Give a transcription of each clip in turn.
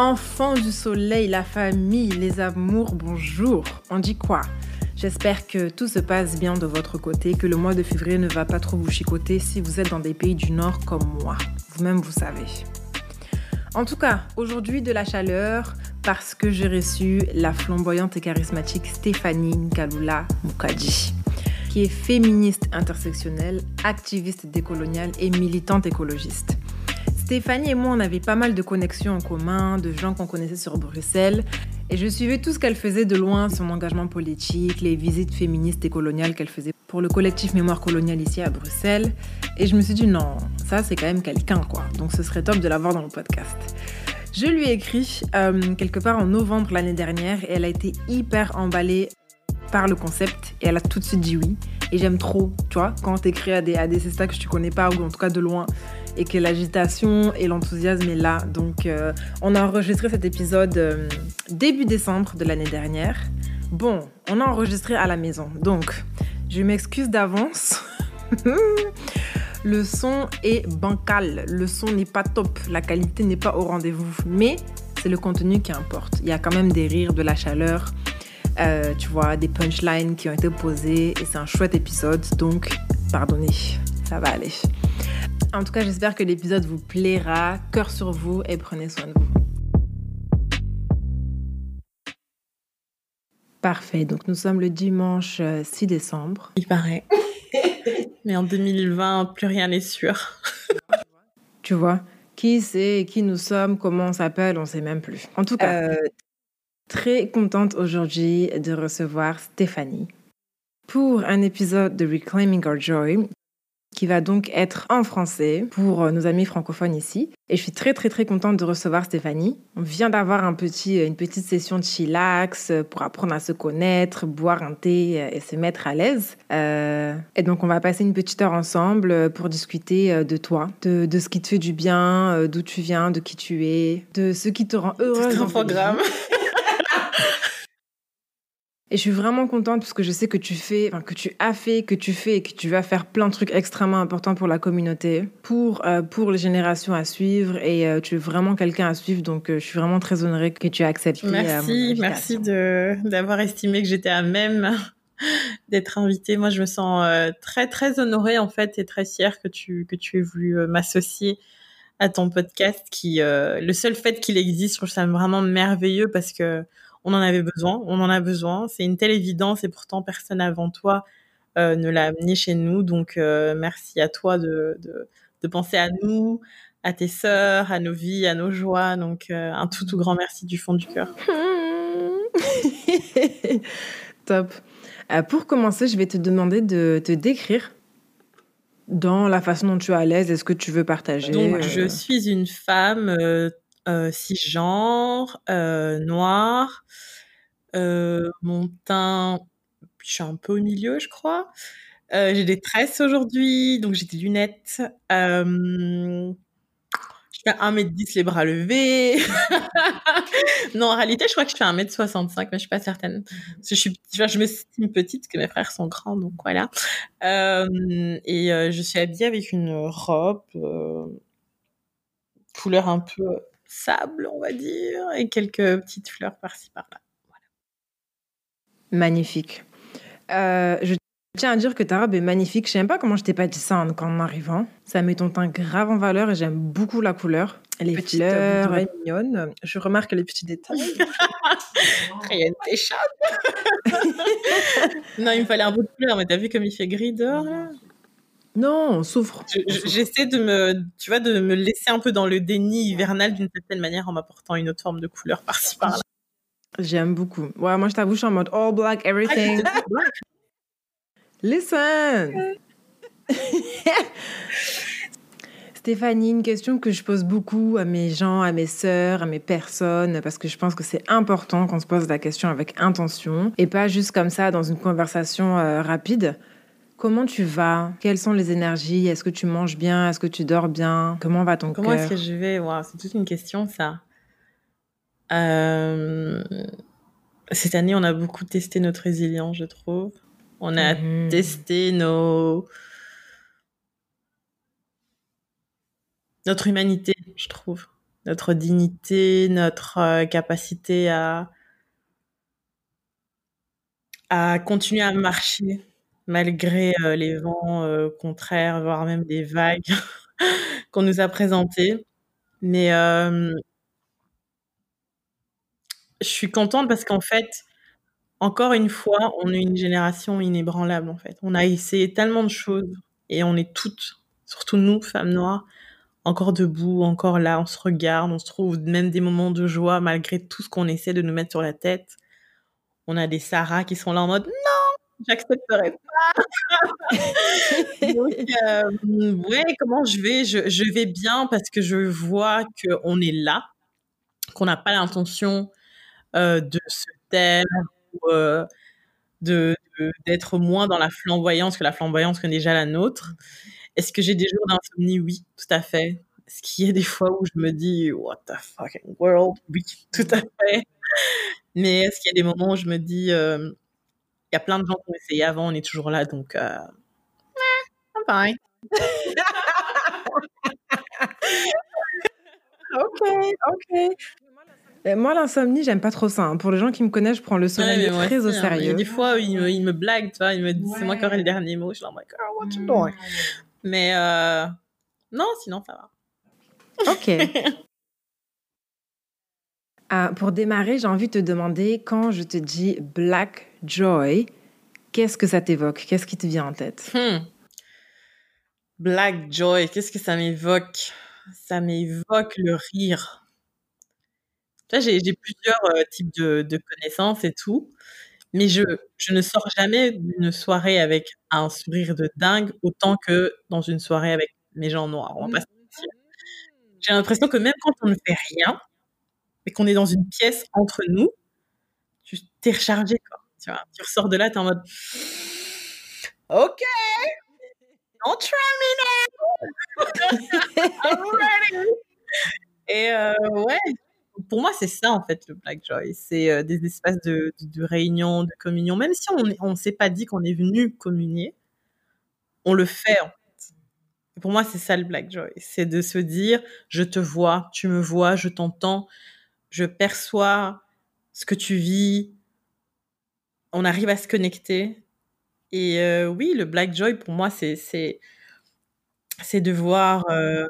Enfants du soleil, la famille, les amours, bonjour. On dit quoi? J'espère que tout se passe bien de votre côté, que le mois de février ne va pas trop vous chicoter si vous êtes dans des pays du Nord comme moi. Vous-même, vous savez. En tout cas, aujourd'hui de la chaleur parce que j'ai reçu la flamboyante et charismatique Stéphanie Nkalula Mukadji, qui est féministe intersectionnelle, activiste décoloniale et militante écologiste. Stéphanie et moi, on avait pas mal de connexions en commun, de gens qu'on connaissait sur Bruxelles. Et je suivais tout ce qu'elle faisait de loin, son engagement politique, les visites féministes et coloniales qu'elle faisait pour le collectif Mémoire coloniale ici à Bruxelles. Et je me suis dit, non, ça c'est quand même quelqu'un, quoi. Donc ce serait top de l'avoir dans le podcast. Je lui ai écrit euh, quelque part en novembre l'année dernière et elle a été hyper emballée par le concept et elle a tout de suite dit oui. Et j'aime trop, tu vois, quand t'écris à des, à des que tu connais pas ou en tout cas de loin et que l'agitation et l'enthousiasme est là. Donc, euh, on a enregistré cet épisode euh, début décembre de l'année dernière. Bon, on a enregistré à la maison, donc je m'excuse d'avance. le son est bancal, le son n'est pas top, la qualité n'est pas au rendez-vous, mais c'est le contenu qui importe. Il y a quand même des rires, de la chaleur, euh, tu vois, des punchlines qui ont été posées et c'est un chouette épisode, donc pardonnez, ça va aller. En tout cas, j'espère que l'épisode vous plaira. Cœur sur vous et prenez soin de vous. Parfait. Donc, nous sommes le dimanche 6 euh, décembre. Il paraît. Mais en 2020, plus rien n'est sûr. tu vois Qui sait qui nous sommes, comment on s'appelle, on ne sait même plus. En tout cas, euh, très contente aujourd'hui de recevoir Stéphanie pour un épisode de Reclaiming Our Joy qui va donc être en français pour euh, nos amis francophones ici. Et je suis très très très contente de recevoir Stéphanie. On vient d'avoir un petit, une petite session de chillax euh, pour apprendre à se connaître, boire un thé euh, et se mettre à l'aise. et donc on va passer une petite heure ensemble pour discuter de toi, de, de ce qui te fait du bien, d'où tu viens, de qui tu es, de ce qui te rend heureuse. C'est un programme. Et je suis vraiment contente parce que je sais que tu fais, enfin, que tu as fait, que tu fais et que tu vas faire plein de trucs extrêmement importants pour la communauté, pour, euh, pour les générations à suivre. Et euh, tu es vraiment quelqu'un à suivre. Donc, euh, je suis vraiment très honorée que tu aies accepté. Merci, merci d'avoir estimé que j'étais à même d'être invitée. Moi, je me sens très, très honorée en fait et très fière que tu, que tu aies voulu m'associer à ton podcast qui, le seul fait qu'il existe, je trouve ça vraiment merveilleux parce que on en avait besoin, on en a besoin. C'est une telle évidence et pourtant personne avant toi euh, ne l'a amené chez nous. Donc euh, merci à toi de, de, penser à nous, à tes sœurs, à nos vies, à nos joies. Donc euh, un tout tout grand merci du fond du cœur. Top. pour commencer, je vais te demander de te décrire dans la façon dont tu es à l'aise. Est-ce que tu veux partager Donc je suis une femme euh, cisgenre, euh, noir. Euh, mon teint, je suis un peu au milieu, je crois. Euh, j'ai des tresses aujourd'hui, donc j'ai des lunettes. je fais 1m10 les bras levés. non, en réalité, je crois que je fais 1m65, mais je suis pas certaine. Parce que je, suis, je me petite, que mes frères sont grands, donc voilà. et je suis habillée avec une robe couleur un peu sable, on va dire, et quelques petites fleurs par-ci par-là. Magnifique. Euh, je tiens à dire que ta robe est magnifique. Je sais pas comment je t'ai pas dit ça en, en arrivant. Ça met ton teint grave en valeur et j'aime beaucoup la couleur. Les Petite fleurs, est mignonne. Je remarque les petits détails. Rien d'échappe. non, il me fallait un peu de couleur, mais t'as vu comme il fait gris dehors là? Non, on souffre. J'essaie de me, tu vois, de me laisser un peu dans le déni hivernal d'une certaine manière en m'apportant une autre forme de couleur par-ci par-là. J'aime beaucoup. Ouais, moi je t'avoue, je suis en mode all black, everything. Listen. Stéphanie, une question que je pose beaucoup à mes gens, à mes sœurs, à mes personnes, parce que je pense que c'est important qu'on se pose la question avec intention et pas juste comme ça dans une conversation euh, rapide. Comment tu vas? Quelles sont les énergies? Est-ce que tu manges bien? Est-ce que tu dors bien? Comment va ton cœur Comment est-ce que je vais? C'est toute une question, ça. Euh, cette année, on a beaucoup testé notre résilience, je trouve. On a mhm. testé nos... notre humanité, je trouve. notre dignité, notre euh, capacité à, à continuer à marcher malgré les vents contraires, voire même des vagues qu'on nous a présentées. Mais je suis contente parce qu'en fait, encore une fois, on est une génération inébranlable en fait. On a essayé tellement de choses et on est toutes, surtout nous, femmes noires, encore debout, encore là, on se regarde, on se trouve même des moments de joie malgré tout ce qu'on essaie de nous mettre sur la tête. On a des Sarah qui sont là en mode non, j'accepterai pas. Donc, euh, ouais, comment je vais? Je, je, vais bien parce que je vois qu'on est là, qu'on n'a pas l'intention euh, de se taire ou euh, de d'être moins dans la flamboyance que la flamboyance que déjà la nôtre. Est-ce que j'ai des jours d'insomnie? Oui, tout à fait. Est-ce qu'il y a des fois où je me dis What the fucking world? Oui, tout à fait. Mais est-ce qu'il y a des moments où je me dis Il y a plein de gens qui ont essayé avant, on est toujours là, donc euh, I'm fine. ok, ok. Moi, l'insomnie, j'aime pas trop ça. Hein. Pour les gens qui me connaissent, je prends le sommeil très au hein. sérieux. des fois, il me, il me blague, tu vois, il me dit, c'est moi qui aurai le dernier mot. Je suis là, like, oh, what you doing? Mais euh, non, sinon, ça va. Ok. Ah, pour démarrer, j'ai envie de te demander, quand je te dis Black Joy, qu'est-ce que ça t'évoque? Qu'est-ce qui te vient en tête? Hmm. Black Joy, qu'est-ce que ça m'évoque? Ça m'évoque le rire j'ai plusieurs euh, types de, connaissances et tout, mais je, ne sors jamais d'une soirée avec un sourire de dingue autant que dans une soirée avec mes gens noirs. J'ai l'impression que même quand on ne fait rien, et qu'on est dans une pièce entre nous, tu t'es rechargé, quoi. Tu, ressors de là, tu es en mode OK, don't try me now. I'm ready. Et euh, ouais, pour moi, c'est ça, en fait, le Black Joy. C'est euh, des espaces de, réunion, de communion. Même si on ne s'est pas dit qu'on est venu communier, on le fait, en fait. pour moi, c'est ça le Black Joy. C'est de se dire, je te vois, tu me vois, je t'entends, je perçois ce que tu vis. On arrive à se connecter. Et euh, oui, le Black Joy, pour moi, c'est de voir euh,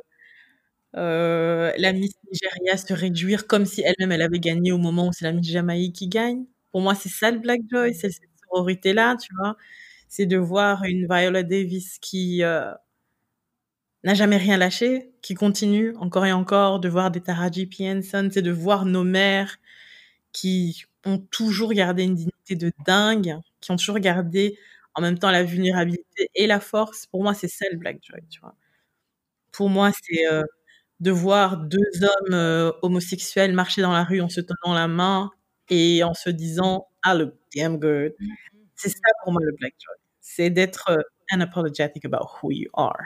euh, la Miss Nigeria se réduire comme si elle-même elle avait gagné au moment où c'est la Miss Jamaïque qui gagne. Pour moi, c'est ça le Black Joy, c'est cette sororité-là, tu vois. C'est de voir une Viola Davis qui euh, n'a jamais rien lâché, qui continue encore et encore, de voir des Taraji P. Henson, c'est de voir nos mères qui ont toujours gardé une dignité de dingue, qui ont toujours gardé en même temps la vulnérabilité et la force. Pour moi, c'est ça le Black Joy, tu vois. Pour moi, c'est euh, de voir deux hommes euh, homosexuels marcher dans la rue en se tenant la main et en se disant ah look damn good. C'est ça pour moi le black joy. C'est d'être euh, unapologetic about who you are.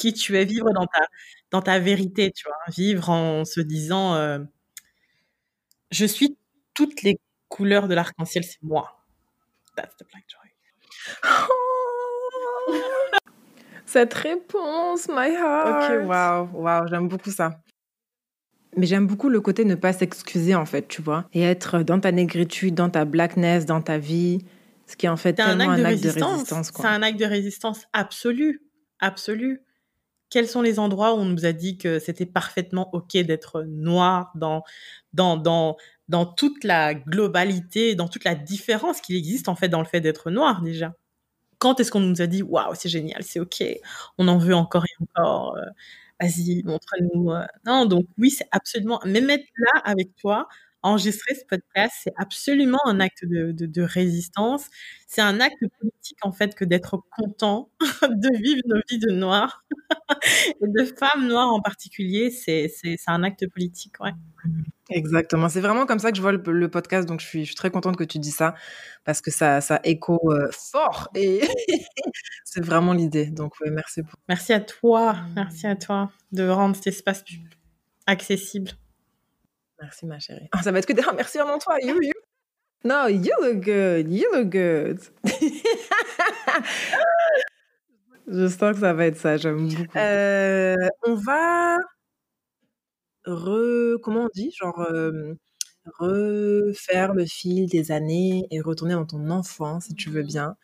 Qui tu es, vivre dans ta dans ta vérité, tu vois, vivre en se disant euh, je suis toutes les couleurs de l'arc-en-ciel, c'est moi. That's the black joy. Cette réponse, my heart. Ok, waouh, waouh, j'aime beaucoup ça. Mais j'aime beaucoup le côté ne pas s'excuser, en fait, tu vois. Et être dans ta négritude, dans ta blackness, dans ta vie. Ce qui est en fait tellement un acte, de, résistance. C'est un acte de résistance absolu. Absolu. Quels sont les endroits où on nous a dit que c'était parfaitement OK d'être noir dans, toute la globalité, dans toute la différence qu'il existe, en fait, dans le fait d'être noir, déjà? Quand est-ce qu'on nous a dit waouh c'est génial c'est ok on en veut encore et encore euh, vas-y montre-nous euh. non donc oui c'est absolument même être là avec toi enregistrer ce podcast c'est absolument un acte de, de, résistance c'est un acte politique en fait que d'être content de vivre nos vies de noirs et de femmes noires en particulier c'est c'est un acte politique ouais Exactement. C'est vraiment comme ça que je vois le, podcast. Donc, je suis, je suis, très contente que tu dis ça parce que ça, ça écho euh, fort et c'est vraiment l'idée. Donc, merci beaucoup. Merci à toi. Merci à toi de rendre cet espace accessible. Merci, ma chérie. Ah, ça va être que des merci vraiment toi. You, you. No, you look good. You look good. je sens que ça va être ça. J'aime beaucoup. Euh, on va re comment on dit? Genre, hem, refaire le fil des années et retourner dans ton enfance, si tu veux bien.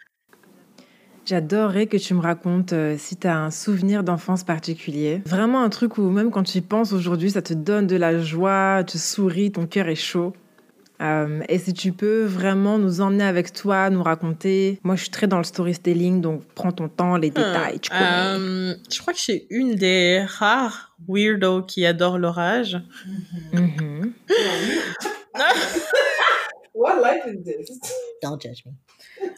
J'adorerais que tu me racontes, heu, si tu as un souvenir d'enfance particulier. Vraiment un truc où même quand tu y penses aujourd'hui, ça te donne de la joie, tu souris, ton cœur est chaud. Hem et si tu peux vraiment nous emmener avec toi, nous raconter. Moi, je suis très dans le storytelling, donc prends ton temps, les détails, tu connais. hem, je crois que je suis une des rares weirdos qui adorent l'orage. Mmh What life is this? Don't judge me.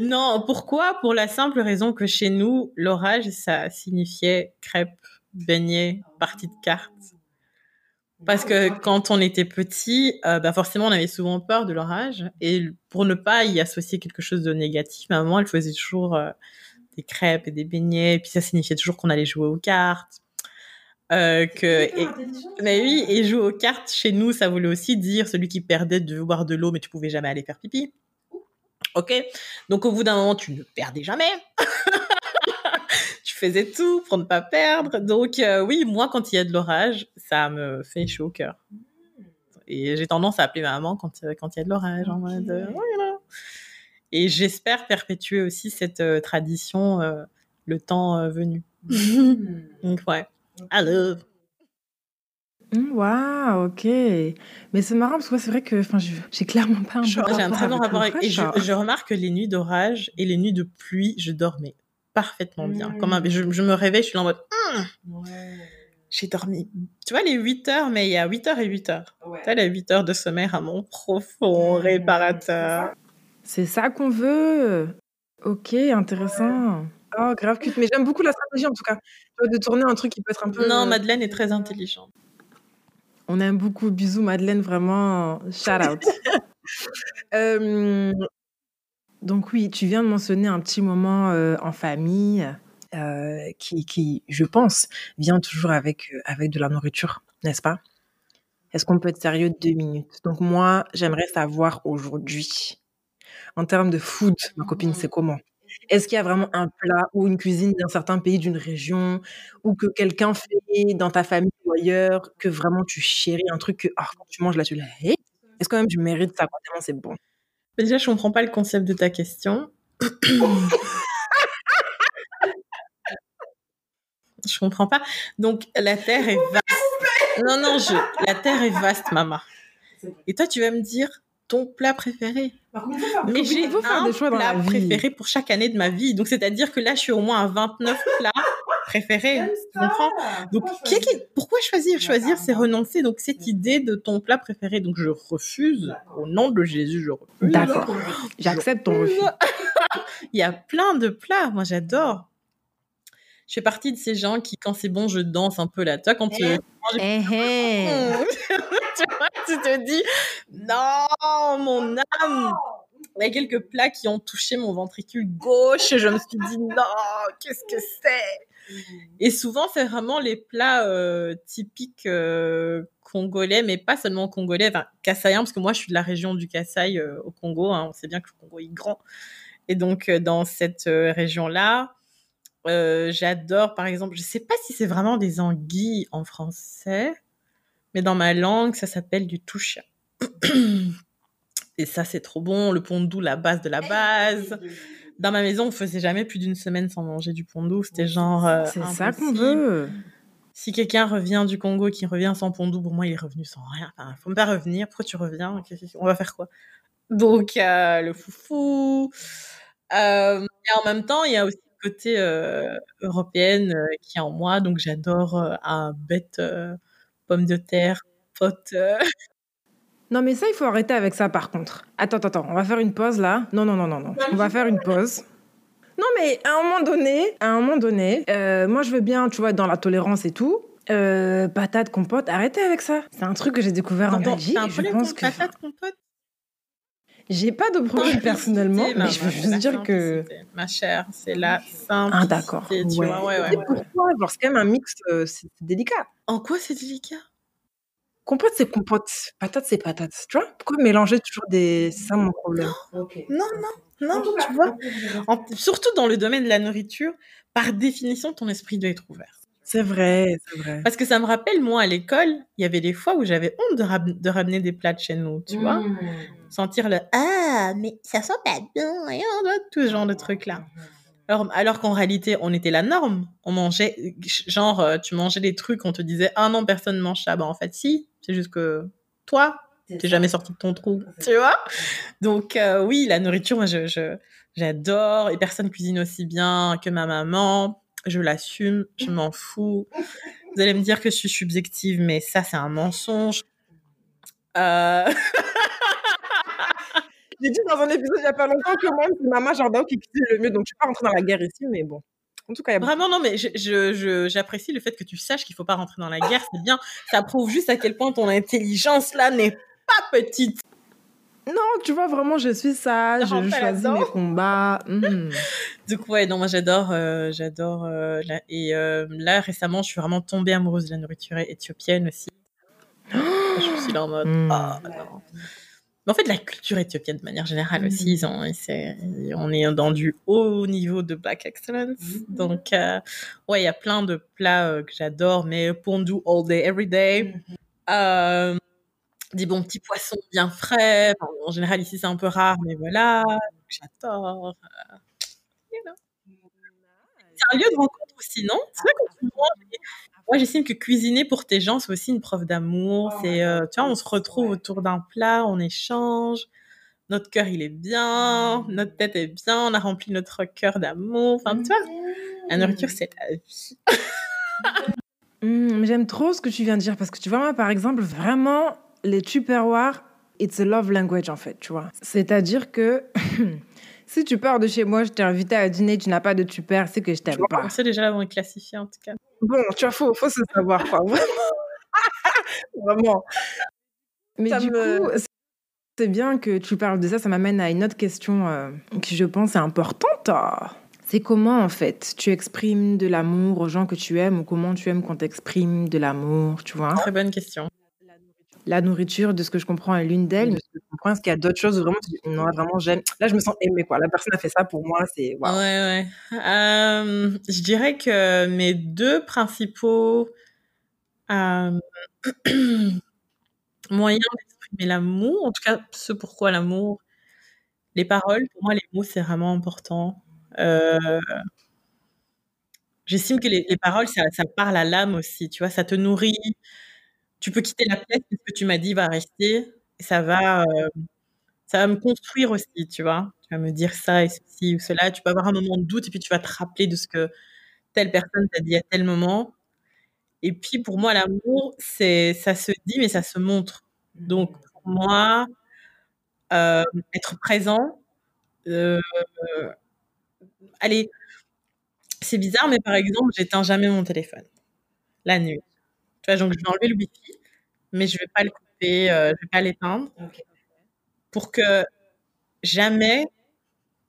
Non, pourquoi? Pour la simple raison que chez nous, l'orage, ça signifiait crêpes, beignets, partie de cartes. Parce que quand on était petit, euh, bah forcément, on avait souvent peur de l'orage. Et pour ne pas y associer quelque chose de négatif, ma maman, elle faisait toujours euh, des crêpes et des beignets. Et puis ça signifiait toujours qu'on allait jouer aux cartes. Euh, que, et, mais oui, et jouer aux cartes, chez nous, ça voulait aussi dire celui qui perdait de boire de l'eau, mais tu pouvais jamais aller faire pipi. Ok? Donc au bout d'un moment, tu ne perdais jamais. tu faisais tout pour ne pas perdre. Donc euh, oui, moi, quand il y a de l'orage, ça me fait chaud au cœur. Et j'ai tendance à appeler ma maman quand, euh, quand il y a de l'orage. En mode, euh, voilà. Et j'espère perpétuer aussi cette euh, tradition le temps venu. Donc ouais. I love. Mmh, waouh, OK. Mais c'est marrant parce que moi, c'est vrai que enfin, je j'ai clairement pas un bon J'ai un très bon rapport avec. Et je, remarque que les nuits d'orage et les nuits de pluie, je dormais parfaitement bien. Mm. Comme un- je, je me réveille, je suis là en mode, Ouais. j'ai dormi. Tu vois, les 8 heures, mais il y a 8 heures et 8 heures. Ouais. Tu vois, les 8 heures de sommeil à mon profond réparateur. C'est ça qu'on veut. OK, intéressant. Oh, grave cute. Mais j'aime beaucoup la stratégie en tout cas. De tourner un truc qui peut être un peu Non, Madeleine est très intelligente. On aime beaucoup. Bisous Madeleine, vraiment shout out. Hem, donc oui, tu viens de mentionner un petit moment, heu, en famille, heu, qui qui, je pense, vient toujours avec, avec de la nourriture, n'est-ce pas? Est-ce qu'on peut être sérieux 2 minutes? Donc moi, j'aimerais savoir aujourd'hui, en termes de food, ma copine, c'est comment? Est-ce qu'il y a vraiment un plat ou une cuisine d'un certain pays, d'une région, ou que quelqu'un fait dans ta famille ou ailleurs, que vraiment tu chéris, un truc que, ah, quand tu manges là, tu es là: «Hé, est-ce quand même je mérite ça c'est bon?» Déjà, je comprends pas le concept de ta question. je comprends pas. Donc, la Terre est vaste. Non, non, je... la Terre est vaste, maman. Et toi, tu vas me dire ton plat préféré. Par contre, il j'ai un des choix dans plat la vie. préféré pour chaque année de ma vie. Donc, c'est-à-dire que là, je suis au moins à 29 plats préférés. Tu comprends Donc, pourquoi choisir Choisir, c'est renoncer. Donc, cette idée de ton plat préféré. Donc, je refuse. Au nom de Jésus, je refuse. D'accord. J'accepte ton refus. Il y a plein de plats. Moi, j'adore. Je fais partie de ces gens qui, quand c'est bon, je danse un peu là. Toi, quand tu, Eh, eh. tu vois, tu te dis, non, mon âme. Il y a quelques plats qui ont touché mon ventricule gauche. Je me suis dit, non, qu'est-ce que c'est? Et souvent, c'est vraiment les plats euh, typiques euh, congolais, mais pas seulement congolais, enfin, kassaïens, parce que moi, je suis de la région du Kasaï euh, au Congo. hein. on sait bien que le Congo est grand. Et donc, dans cette région-là, j'adore, par exemple, je sais pas si c'est vraiment des anguilles en français, mais dans ma langue, ça s'appelle du toucha. Et ça, c'est trop bon. Le pondou, la base de la base. Dans ma maison, on faisait jamais plus d'une semaine sans manger du pondou. C'était genre. euh, C'est ça qu'on veut. Si quelqu'un revient du Congo qui revient sans pondou, pour moi, il est revenu sans rien. Enfin, faut pas revenir. Pourquoi tu reviens? On va faire quoi? Donc, euh, le foufou. Euh, et en même temps, il y a aussi le côté européenne qui est en moi. Donc, j'adore un bête euh, pomme de terre, pote. euh. Non, mais ça, il faut arrêter avec ça, par contre. Attends, attends. On va faire une pause, là. Non, non, non, non, non. On va faire une pause. Non, mais à un moment donné, à un moment donné, euh, moi, je veux bien, tu vois, être dans la tolérance et tout. Euh, patate, compote, arrêtez avec ça. C'est un truc que j'ai découvert en Belgique. un Je pense que... patate, compote? J'ai pas de problème personnellement, mais je veux juste dire que... Ma chère, c'est la simplicité. Ah, d'accord. Tu Ouais. vois, ouais, ouais, pourquoi Genre, c'est quand même un mix, euh, c'est délicat. En quoi c'est délicat? Compote, c'est compote. Patate, c'est patate. Tu vois? Pourquoi mélanger toujours des... C'est ça mon problème. Ok. Non, non, non, tu vois? en surtout dans le domaine de la nourriture, par définition, ton esprit doit être ouvert. C'est vrai, c'est vrai. Parce que ça me rappelle, moi, à l'école, il y avait des fois où j'avais honte de, ram- de ramener des plats de chez nous, tu vois? Sentir le Ah, mais ça sent pas bon, et on doit- tout ce genre de trucs-là. Alors, alors qu'en réalité, on était la norme. On mangeait, genre, euh, tu mangeais des trucs, on te disait Ah non, personne mange ça. Bah, en fait, si. C'est juste que toi, t'es jamais sorti de ton trou, tu vois? Donc, euh, oui, la nourriture, moi, je- j'adore. Et personne cuisine aussi bien que ma maman. Je l'assume, je m'en fous. Vous allez me dire que je suis subjective, mais ça, c'est un mensonge. Euh, J'ai dit dans un épisode il y a pas longtemps que moi, c'est Maman Jardin qui cuisine le mieux, donc je vais pas rentrer dans la guerre ici, mais bon. En tout cas, il y a Vraiment, non, mais je- je- je- j'apprécie le fait que tu saches qu'il faut pas rentrer dans la guerre, c'est bien. Ça prouve juste à quel point ton intelligence, là, n'est pas petite. Non, tu vois, vraiment, je suis sage, je choisis mes combats. Mhm. Donc, ouais, non, moi, j'adore, euh, j'adore, euh, et euh, là, récemment, je suis vraiment tombée amoureuse de la nourriture éthiopienne aussi. je suis là en mode, Mm. ah, non. Mais en fait, la culture éthiopienne, de manière générale aussi, ils ont, on est dans du haut niveau de Black Excellence. Mhm. Donc, euh, ouais, il y a plein de plats euh, que j'adore, mais pondu all day, every day. Euh, des bons petits poissons bien frais. Enfin, en général, ici, c'est un peu rare, mais voilà. J'adore. You know. C'est un lieu de rencontre aussi, non? C'est vrai tu manges. Moi, j'estime que cuisiner pour tes gens, c'est aussi une preuve d'amour. Oh c'est, euh, tu vois, on se retrouve ouais. autour d'un plat, on échange. Notre cœur, il est bien. Notre tête est bien. On a rempli notre cœur d'amour. Enfin, tu vois, la nourriture, c'est la vie. Mais J'aime trop ce que tu viens de dire parce que tu vois, moi, par exemple, vraiment, les tupperwares, it's a love language en fait, tu vois. C'est-à-dire que si tu pars de chez moi, je t'ai invité à dîner, tu n'as pas de tupper, c'est que je t'aime pas. On sait déjà l'avoir classifié, en tout cas. Bon, tu vois, faut, faut se savoir, quoi. Vraiment. Vraiment. Mais Ça du me- coup, c'est- c'est bien que tu parles de ça. Ça m'amène à une autre question euh, qui, je pense, est importante. C'est comment, en fait, tu exprimes de l'amour aux gens que tu aimes ou comment tu aimes qu'on t'exprime de l'amour, tu vois? Très bonne question. La nourriture, de ce que je comprends, est l'une d'elles. Mais ce que je comprends, qu'il y a d'autres choses où vraiment, non, vraiment, j'aime. Là, je me sens aimée, quoi. La personne a fait ça pour moi, c'est. Ouais, ouais. Euh, je dirais que mes deux principaux euh, moyens d'exprimer l'amour, en tout cas ce pourquoi l'amour, les paroles, pour moi les mots c'est vraiment important. Euh, J'estime que les, les paroles ça, ça parle à l'âme aussi, tu vois, ça te nourrit. Tu peux quitter la pièce, ce que tu m'as dit va rester, et ça va, euh, ça va me construire aussi, tu vois. Tu vas me dire ça et ceci ou cela. Tu peux avoir un moment de doute et puis tu vas te rappeler de ce que telle personne t'a dit à tel moment. Et puis pour moi, l'amour, c'est ça se dit mais ça se montre. Donc pour moi, euh, être présent, euh, allez, c'est bizarre, mais par exemple, j'éteins jamais mon téléphone la nuit. Tu vois, donc je vais enlever le wifi, mais je vais pas le couper, euh, je vais pas l'éteindre. Pour que jamais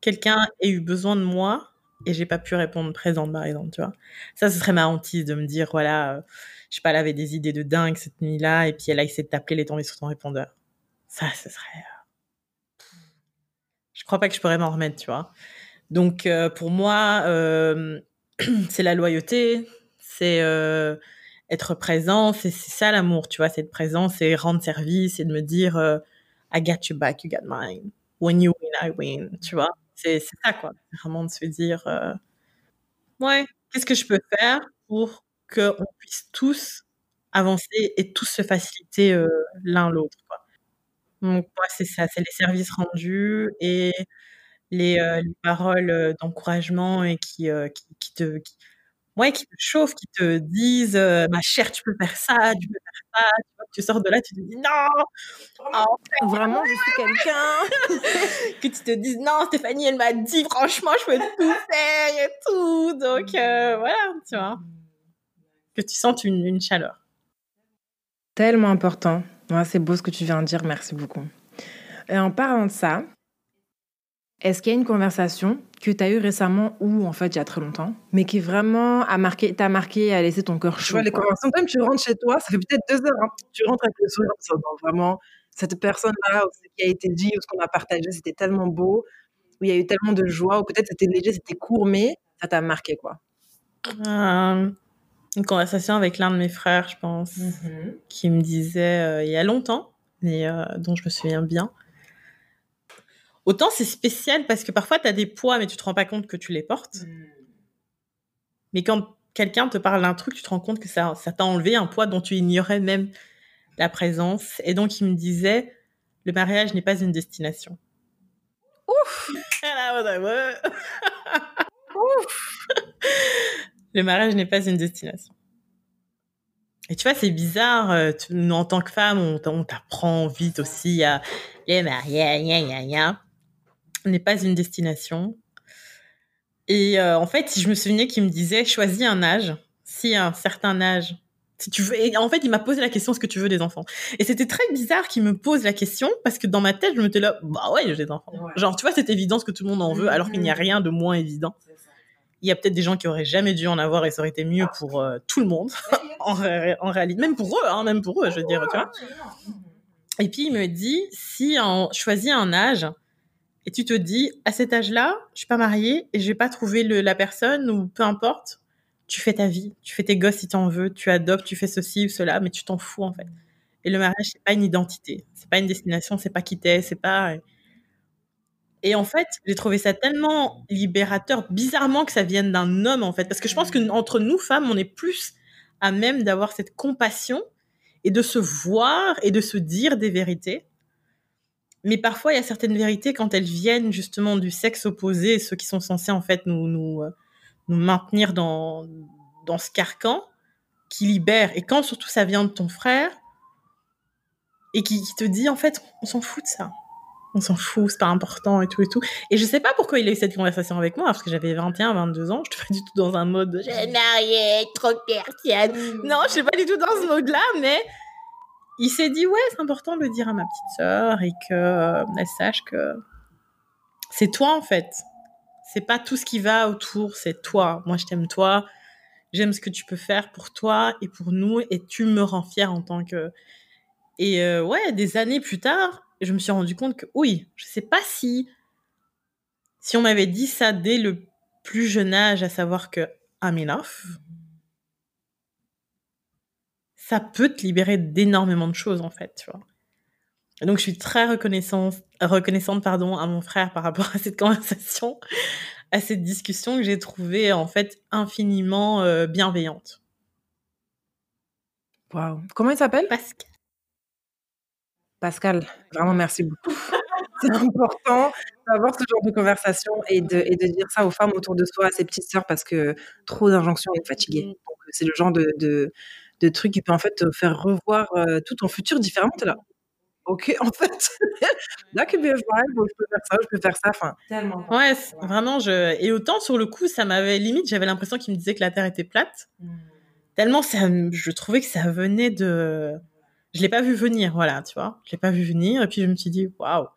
quelqu'un ait eu besoin de moi et j'ai pas pu répondre présente par exemple tu vois. Ça ce serait ma hantise de me dire voilà euh, je sais pas elle avait des idées de dingue cette nuit-là et puis elle a essayé de t'appeler elle est tombée sur ton répondeur. Ça ce serait euh, je crois pas que je pourrais m'en remettre tu vois. Donc euh, pour moi euh, c'est la loyauté c'est être présent c'est c'est ça l'amour tu vois c'est être présent c'est rendre service et de me dire euh, I got your back you got mine. When you win I win tu vois. C'est c'est ça quoi. C'est vraiment de se dire euh, ouais qu'est-ce que je peux faire pour que on puisse tous avancer et tous se faciliter euh, l'un l'autre quoi. Donc moi c'est ça c'est les services rendus et les, euh, les paroles d'encouragement et qui, qui, te ouais, qui te chauffent, qui te disent euh, ma chère, tu peux faire ça, tu peux faire ça. Tu, vois, tu sors de là, tu te dis non, oh, Vraiment, je suis quelqu'un. que tu te dises non, Stéphanie, elle m'a dit franchement, je peux tout faire et tout. Donc euh, voilà, tu vois, que tu sentes une, une chaleur. Tellement important. Ouais, c'est beau ce que tu viens de dire, merci beaucoup. Et en parlant de ça, est-ce qu'il y a une conversation que tu as eue récemment ou en fait il y a très longtemps, mais qui vraiment a marqué, t'a marqué et a laissé ton cœur Tu chaud vois, les conversations, même tu rentres chez toi, ça fait peut-être deux heures, hein, tu rentres avec le sourire, en vraiment, cette personne-là, ce qui a été dit, ou ce qu'on a partagé, c'était tellement beau, où il y a eu tellement de joie, ou peut-être c'était léger, c'était court, mais ça t'a marqué, quoi. Euh, une conversation avec l'un de mes frères, je pense, Mhm. qui me disait euh, il y a longtemps, mais euh, dont je me souviens bien. Autant c'est spécial parce que parfois tu as des poids, mais tu te rends pas compte que tu les portes. Mais quand quelqu'un te parle d'un truc, tu te rends compte que ça ça t'a enlevé un poids dont tu ignorais même la présence. Et donc il me disait le mariage n'est pas une destination. Ouf Le mariage n'est pas une destination. Et tu vois, c'est bizarre. euh, tu- nous, en tant que femme, on, t'apprend vite aussi à le mariage, gna, gna, gna, n'est pas une destination. Et euh, en fait, je me souvenais qu'il me disait choisis un âge. Si à un certain âge, si tu veux. Et en fait, il m'a posé la question est-ce que tu veux des enfants Et c'était très bizarre qu'il me pose la question parce que dans ma tête, je me disais là bah ouais, j'ai des enfants. Ouais. Genre, tu vois, c'est évident ce que tout le monde en veut, alors qu'il n'y a Mhm. rien de moins évident. Il y a peut-être des gens qui auraient jamais dû en avoir et ça aurait été mieux pour euh, tout le monde, en, ré- en réalité. Même pour eux, hein, même pour eux, je veux dire, tu vois. Et puis il me dit, si on choisit un âge et tu te dis, à cet âge-là, je suis pas mariée et je vais pas trouver le, la personne ou peu importe, tu fais ta vie, tu fais tes gosses si tu en veux, tu adoptes, tu fais ceci ou cela, mais tu t'en fous en fait. Et le mariage, c'est pas une identité, c'est pas une destination, c'est pas qui t'es, c'est pas. Et en fait, j'ai trouvé ça tellement libérateur, bizarrement que ça vienne d'un homme en fait, parce que je pense que entre nous femmes, on est plus à même d'avoir cette compassion et de se voir et de se dire des vérités. Mais parfois, il y a certaines vérités quand elles viennent justement du sexe opposé, ceux qui sont censés en fait nous nous euh, nous maintenir dans dans ce carcan qui libère. Et quand surtout ça vient de ton frère et qui, qui te dit en fait, on s'en fout de ça. On s'en fout, c'est pas important et tout et tout. Et je sais pas pourquoi il a eu cette conversation avec moi, parce que j'avais 21, 22 ans, je suis pas du tout dans un mode me marier, trop persienne. Non, je suis pas du tout dans ce mode-là, mais il s'est dit ouais, c'est important de le dire à ma petite sœur et que euh, elle sache que c'est toi en fait. C'est pas tout ce qui va autour, c'est toi. Moi, je t'aime toi. J'aime ce que tu peux faire pour toi et pour nous et tu me rends fière en tant que et euh, ouais, des années plus tard, je me suis rendu compte que oui, je sais pas si si on m'avait dit ça dès le plus jeune âge, à savoir que I'm enough, ça peut te libérer d'énormément de choses en fait, tu vois. Et donc je suis très reconnaissante, reconnaissante pardon à mon frère par rapport à cette conversation, à cette discussion que j'ai trouvée en fait infiniment euh, bienveillante. Waouh. Comment il s'appelle? Pascal. Pascal, vraiment merci beaucoup. C'est important d'avoir ce genre de conversation et de, et de dire ça aux femmes autour de soi, à ses petites sœurs, parce que trop d'injonctions est fatigué. Mm. Donc, c'est le genre de, de, de truc qui peut en fait te faire revoir euh, tout ton futur différemment. T'es là. Ok, en fait, là que bien je peux faire ça, je peux faire ça. Enfin, tellement. Ouais, vraiment, je... et autant sur le coup, ça m'avait limite, j'avais l'impression qu'il me disait que la Terre était plate. Tellement ça, je trouvais que ça venait de. Je l'ai pas vu venir, voilà, tu vois. Je l'ai pas vu venir, et puis je me suis dit, waouh.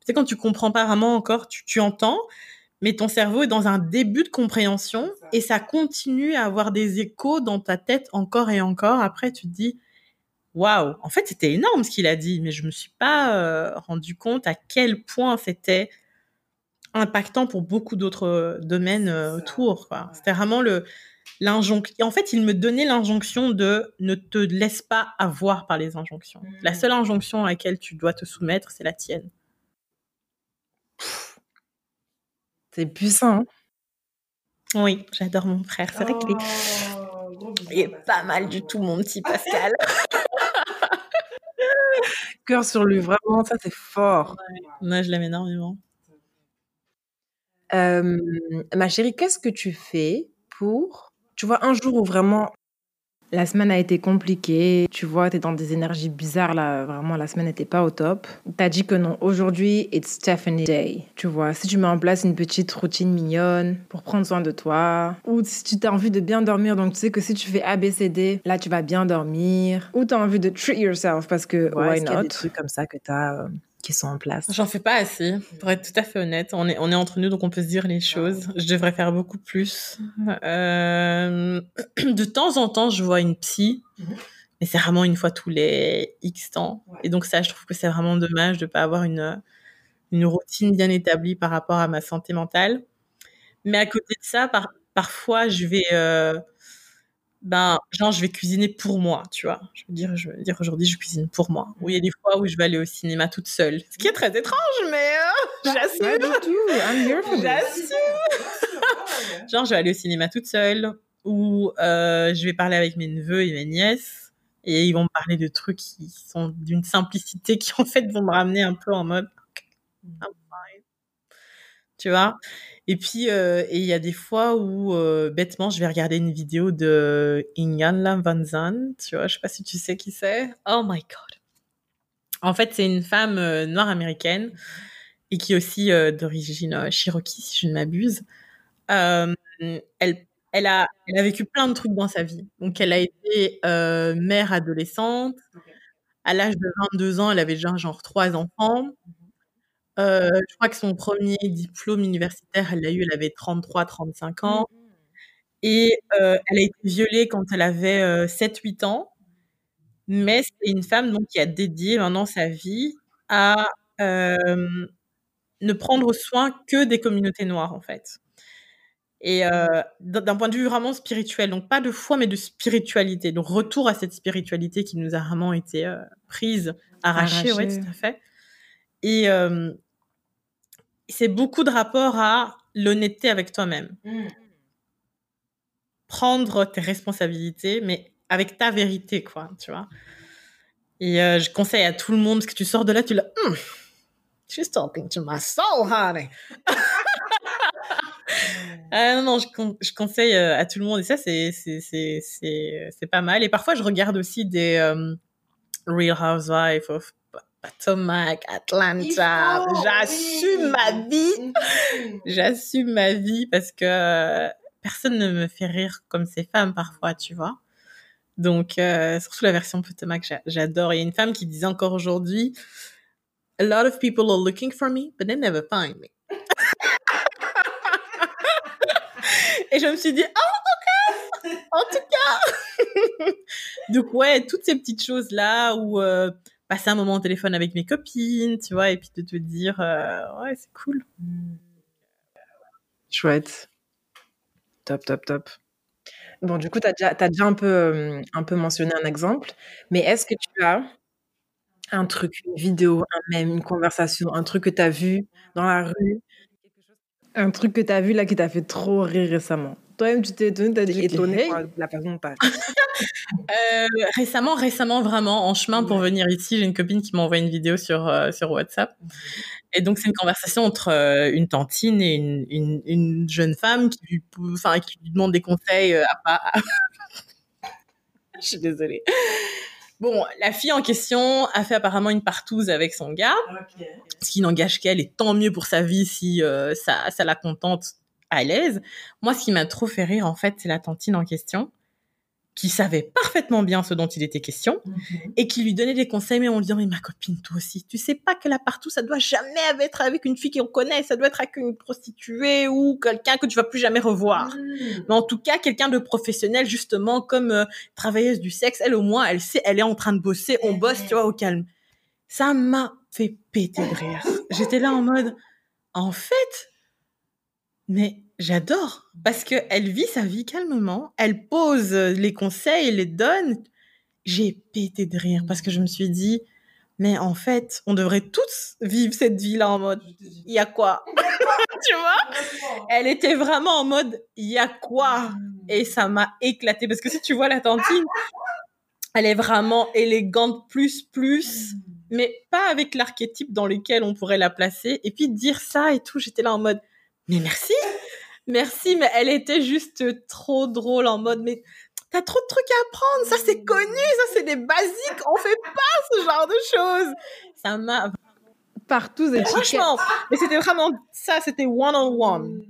Tu sais, quand tu comprends pas vraiment encore, tu, tu entends, mais ton cerveau est dans un début de compréhension, et ça continue à avoir des échos dans ta tête encore et encore. Après, tu te dis, waouh. En fait, c'était énorme ce qu'il a dit, mais je me suis pas euh, rendu compte à quel point c'était impactant pour beaucoup d'autres euh, domaines euh, autour. quoi. C'était vraiment le l'injonction. En fait, il me donnait l'injonction de ne te laisse pas avoir par les injonctions. La seule injonction à laquelle tu dois te soumettre, c'est la tienne. C'est puissant. hein. Oui, j'adore mon frère. C'est vrai qu'il est, Oh, il est pas mal du tout, mon petit Pascal. Cœur sur lui, vraiment, ça c'est fort. Moi, je l'aime énormément. Euh, ma chérie, qu'est-ce que tu fais pour, tu vois, un jour où vraiment la semaine a été compliquée, tu vois, tu es dans des énergies bizarres là, vraiment la semaine n'était pas au top. Tu as dit que non, aujourd'hui, it's Stephanie Day. Tu vois, si tu mets en place une petite routine mignonne pour prendre soin de toi, ou si tu as envie de bien dormir, donc tu sais que si tu fais ABCD, là tu vas bien dormir, ou tu as envie de treat yourself parce que Ouais, why qu'il y a not? des trucs comme ça que tu as qui sont en place J'en fais pas assez, pour être tout à fait honnête. On est, on est entre nous, donc on peut se dire les choses. Je devrais faire beaucoup plus. Euh, de temps en temps, je vois une psy, Mhm. mais c'est vraiment une fois tous les X temps. Et donc ça, je trouve que c'est vraiment dommage de pas avoir une, une routine bien établie par rapport à ma santé mentale. Mais à côté de ça, par, parfois, je vais... euh, ben, genre, je vais cuisiner pour moi, tu vois. Je veux dire, je veux dire aujourd'hui, je cuisine pour moi. Ou il y a des fois où je vais aller au cinéma toute seule. Ce qui est très étrange, mais euh, j'assume. J'assume. genre, je vais aller au cinéma toute seule. Ou euh, je vais parler avec mes neveux et mes nièces. Et ils vont me parler de trucs qui sont d'une simplicité qui, en fait, vont me ramener un peu en mode... Tu vois? Et puis, euh, il y a des fois où, euh, bêtement, je vais regarder une vidéo de Ingan Van Zandt. Tu vois, je sais pas si tu sais qui c'est. Oh my god. En fait, c'est une femme euh, noire américaine et qui est aussi d'origine cherokee, si je ne m'abuse. elle, elle, a, elle a vécu plein de trucs dans sa vie. Donc, elle a été mère adolescente. À l'âge de 22 ans, elle avait déjà genre trois enfants. Euh, je crois que son premier diplôme universitaire, elle l'a eu, elle avait 33-35 ans. Mmh et euh, elle a été violée quand elle avait 7-8 euh, ans. Mais c'est une femme donc qui a dédié maintenant sa vie à ne prendre soin que des communautés noires, en fait. Et d'un point de vue vraiment spirituel, donc pas de foi, mais de spiritualité. Donc retour à cette spiritualité qui nous a vraiment été prise, arrachée, oui, tout à fait. Et, c'est beaucoup de rapport à l'honnêteté avec toi-même. Mm. Prendre tes responsabilités, mais avec ta vérité, quoi, tu vois. Et euh, je conseille à tout le monde, parce que tu sors de là, tu l'as... Mm, she's talking to my soul, honey. Ah, non, non, je, je, conseille euh, à tout le monde, et ça, c'est, pas mal. Et parfois, je regarde aussi des euh, Real Housewives of Potomac, Atlanta. J'assume ma vie. J'assume ma vie parce que personne ne me fait rire comme ces femmes parfois, tu vois. Donc, euh, surtout la version Potomac, j'adore. Il y a une femme qui disait encore aujourd'hui, A lot of people are looking for me, but they never find me. Et je me suis dit, oh, ok, en tout cas. Donc, ouais, toutes ces petites choses-là où... Euh, passer un moment au téléphone avec mes copines, tu vois, et puis de te dire, euh, ouais, c'est cool. Chouette. Top, top, top. Bon, du coup, tu as déjà, as déjà un, peu, euh, un peu mentionné un exemple, mais est-ce que tu as un truc, une vidéo, un mème, une conversation, un truc que tu as vu dans la rue, un truc que tu as vu là qui t'a fait trop rire récemment toi-même, tu t'es étonné, t'as dit étonné la façon euh, récemment, récemment, vraiment, en chemin pour venir ici, j'ai une copine qui m'a envoyé une vidéo sur, euh, sur WhatsApp. Et donc, c'est une conversation entre euh, une tantine et une, une, une, jeune femme qui lui, qui lui demande des conseils à pas. Je suis désolée. Bon, la fille en question a fait apparemment une partouze avec son gars, ce qui n'engage qu'elle, et tant mieux pour sa vie si ça, ça la contente à l'aise. Moi, ce qui m'a trop fait rire, en fait, c'est la tantine en question qui savait parfaitement bien ce dont il était question mhm. et qui lui donnait des conseils, mais on lui disait, mais ma copine, toi aussi, tu sais pas que là partout, ça doit jamais être avec une fille qu'on connaît, ça doit être avec une prostituée ou quelqu'un que tu vas plus jamais revoir. Mhm. Mais en tout cas, quelqu'un de professionnel, justement, comme euh, travailleuse du sexe, elle au moins, elle sait, elle est en train de bosser, on bosse, tu vois, au calme. Ça m'a fait péter de rire. J'étais là en mode, en fait, mais j'adore parce que elle vit sa vie calmement, elle pose les conseils, elle les donne. J'ai pété de rire parce que je me suis dit, mais en fait, on devrait tous vivre cette vie-là en mode, il y a quoi? Tu vois? Elle était vraiment en mode, il y a quoi? Et ça m'a éclaté parce que si tu vois la tantine, elle est vraiment élégante plus plus, mais pas avec l'archétype dans lequel on pourrait la placer. Et puis dire ça et tout, j'étais là en mode, mais merci, merci, mais elle était juste trop drôle en mode, mais t'as trop de trucs à apprendre, ça c'est connu, ça c'est des basiques, on fait pas ce genre de choses. Ça m'a partout et franchement, mais c'était vraiment ça, c'était one on one.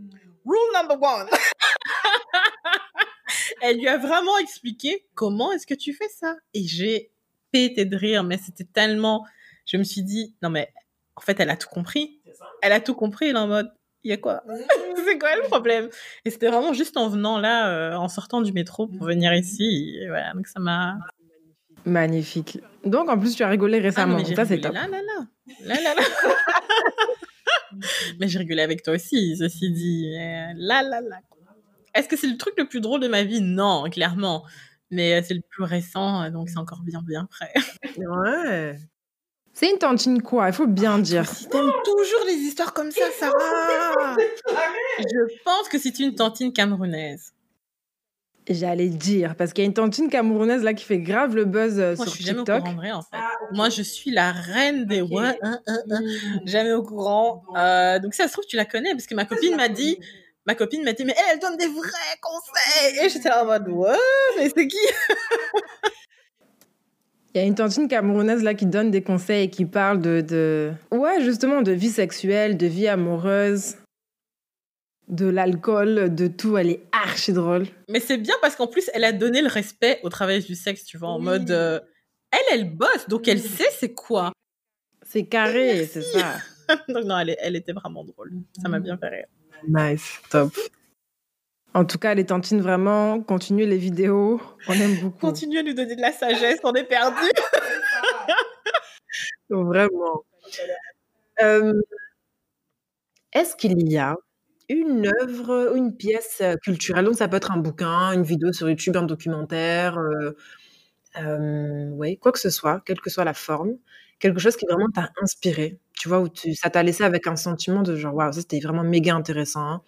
Rule number one. elle lui a vraiment expliqué comment est-ce que tu fais ça. Et j'ai pété de rire, mais c'était tellement, je me suis dit non mais en fait elle a tout compris, elle a tout compris, elle est en mode il y a quoi? C'est quoi le problème? Et c'était vraiment juste en venant là, euh, en sortant du métro pour venir ici. Et voilà, donc ça m'a. Magnifique. Donc en plus, tu as rigolé récemment. Ah, mais ça, c'est top. Là, là, là. là, là, là. mais j'ai rigolé avec toi aussi, ceci dit. Là, là, là. Est-ce que c'est le truc le plus drôle de ma vie? Non, clairement. Mais c'est le plus récent, donc c'est encore bien, bien frais. Ouais. C'est une tantine quoi Il faut bien dire. Si t'aimes toujours les histoires comme ça, Sarah Je pense que c'est une tantine camerounaise. J'allais dire, parce qu'il y a une tantine camerounaise là qui fait grave le buzz euh, Moi, sur je suis jamais TikTok. au courant, vrai, en fait. Moi, je suis la reine des ouais, hein, hein, hein. jamais au courant. Euh, donc, ça se trouve, tu la connais, parce que ma copine m'a dit, ma copine m'a dit, mais elle, elle donne des vrais conseils. Et j'étais là en mode, ouais, mais c'est qui? Il y a une tantine camerounaise là qui donne des conseils et qui parle de, de... Ouais, justement, de vie sexuelle, de vie amoureuse, de l'alcool, de tout. Elle est archi drôle. Mais c'est bien parce qu'en plus, elle a donné le respect au travail du sexe, tu vois, en Oui. mode, euh, elle, elle bosse, donc elle sait c'est quoi. C'est carré, c'est ça. donc non, elle, elle était vraiment drôle. Ça m'a bien fait rire. Nice, top. En tout cas, les tantines, vraiment, continuez les vidéos. On aime beaucoup. Continue à nous donner de la sagesse, on est perdu. Vraiment. Euh, Est-ce qu'il y a une œuvre ou une pièce culturelle, donc ça peut être un bouquin, une vidéo sur YouTube, un documentaire, euh, euh, ouais, quoi que ce soit, quelle que soit la forme, quelque chose qui vraiment t'a inspiré, tu vois, où tu, ça t'a laissé avec un sentiment de genre, waouh, ça c'était vraiment méga intéressant, hein,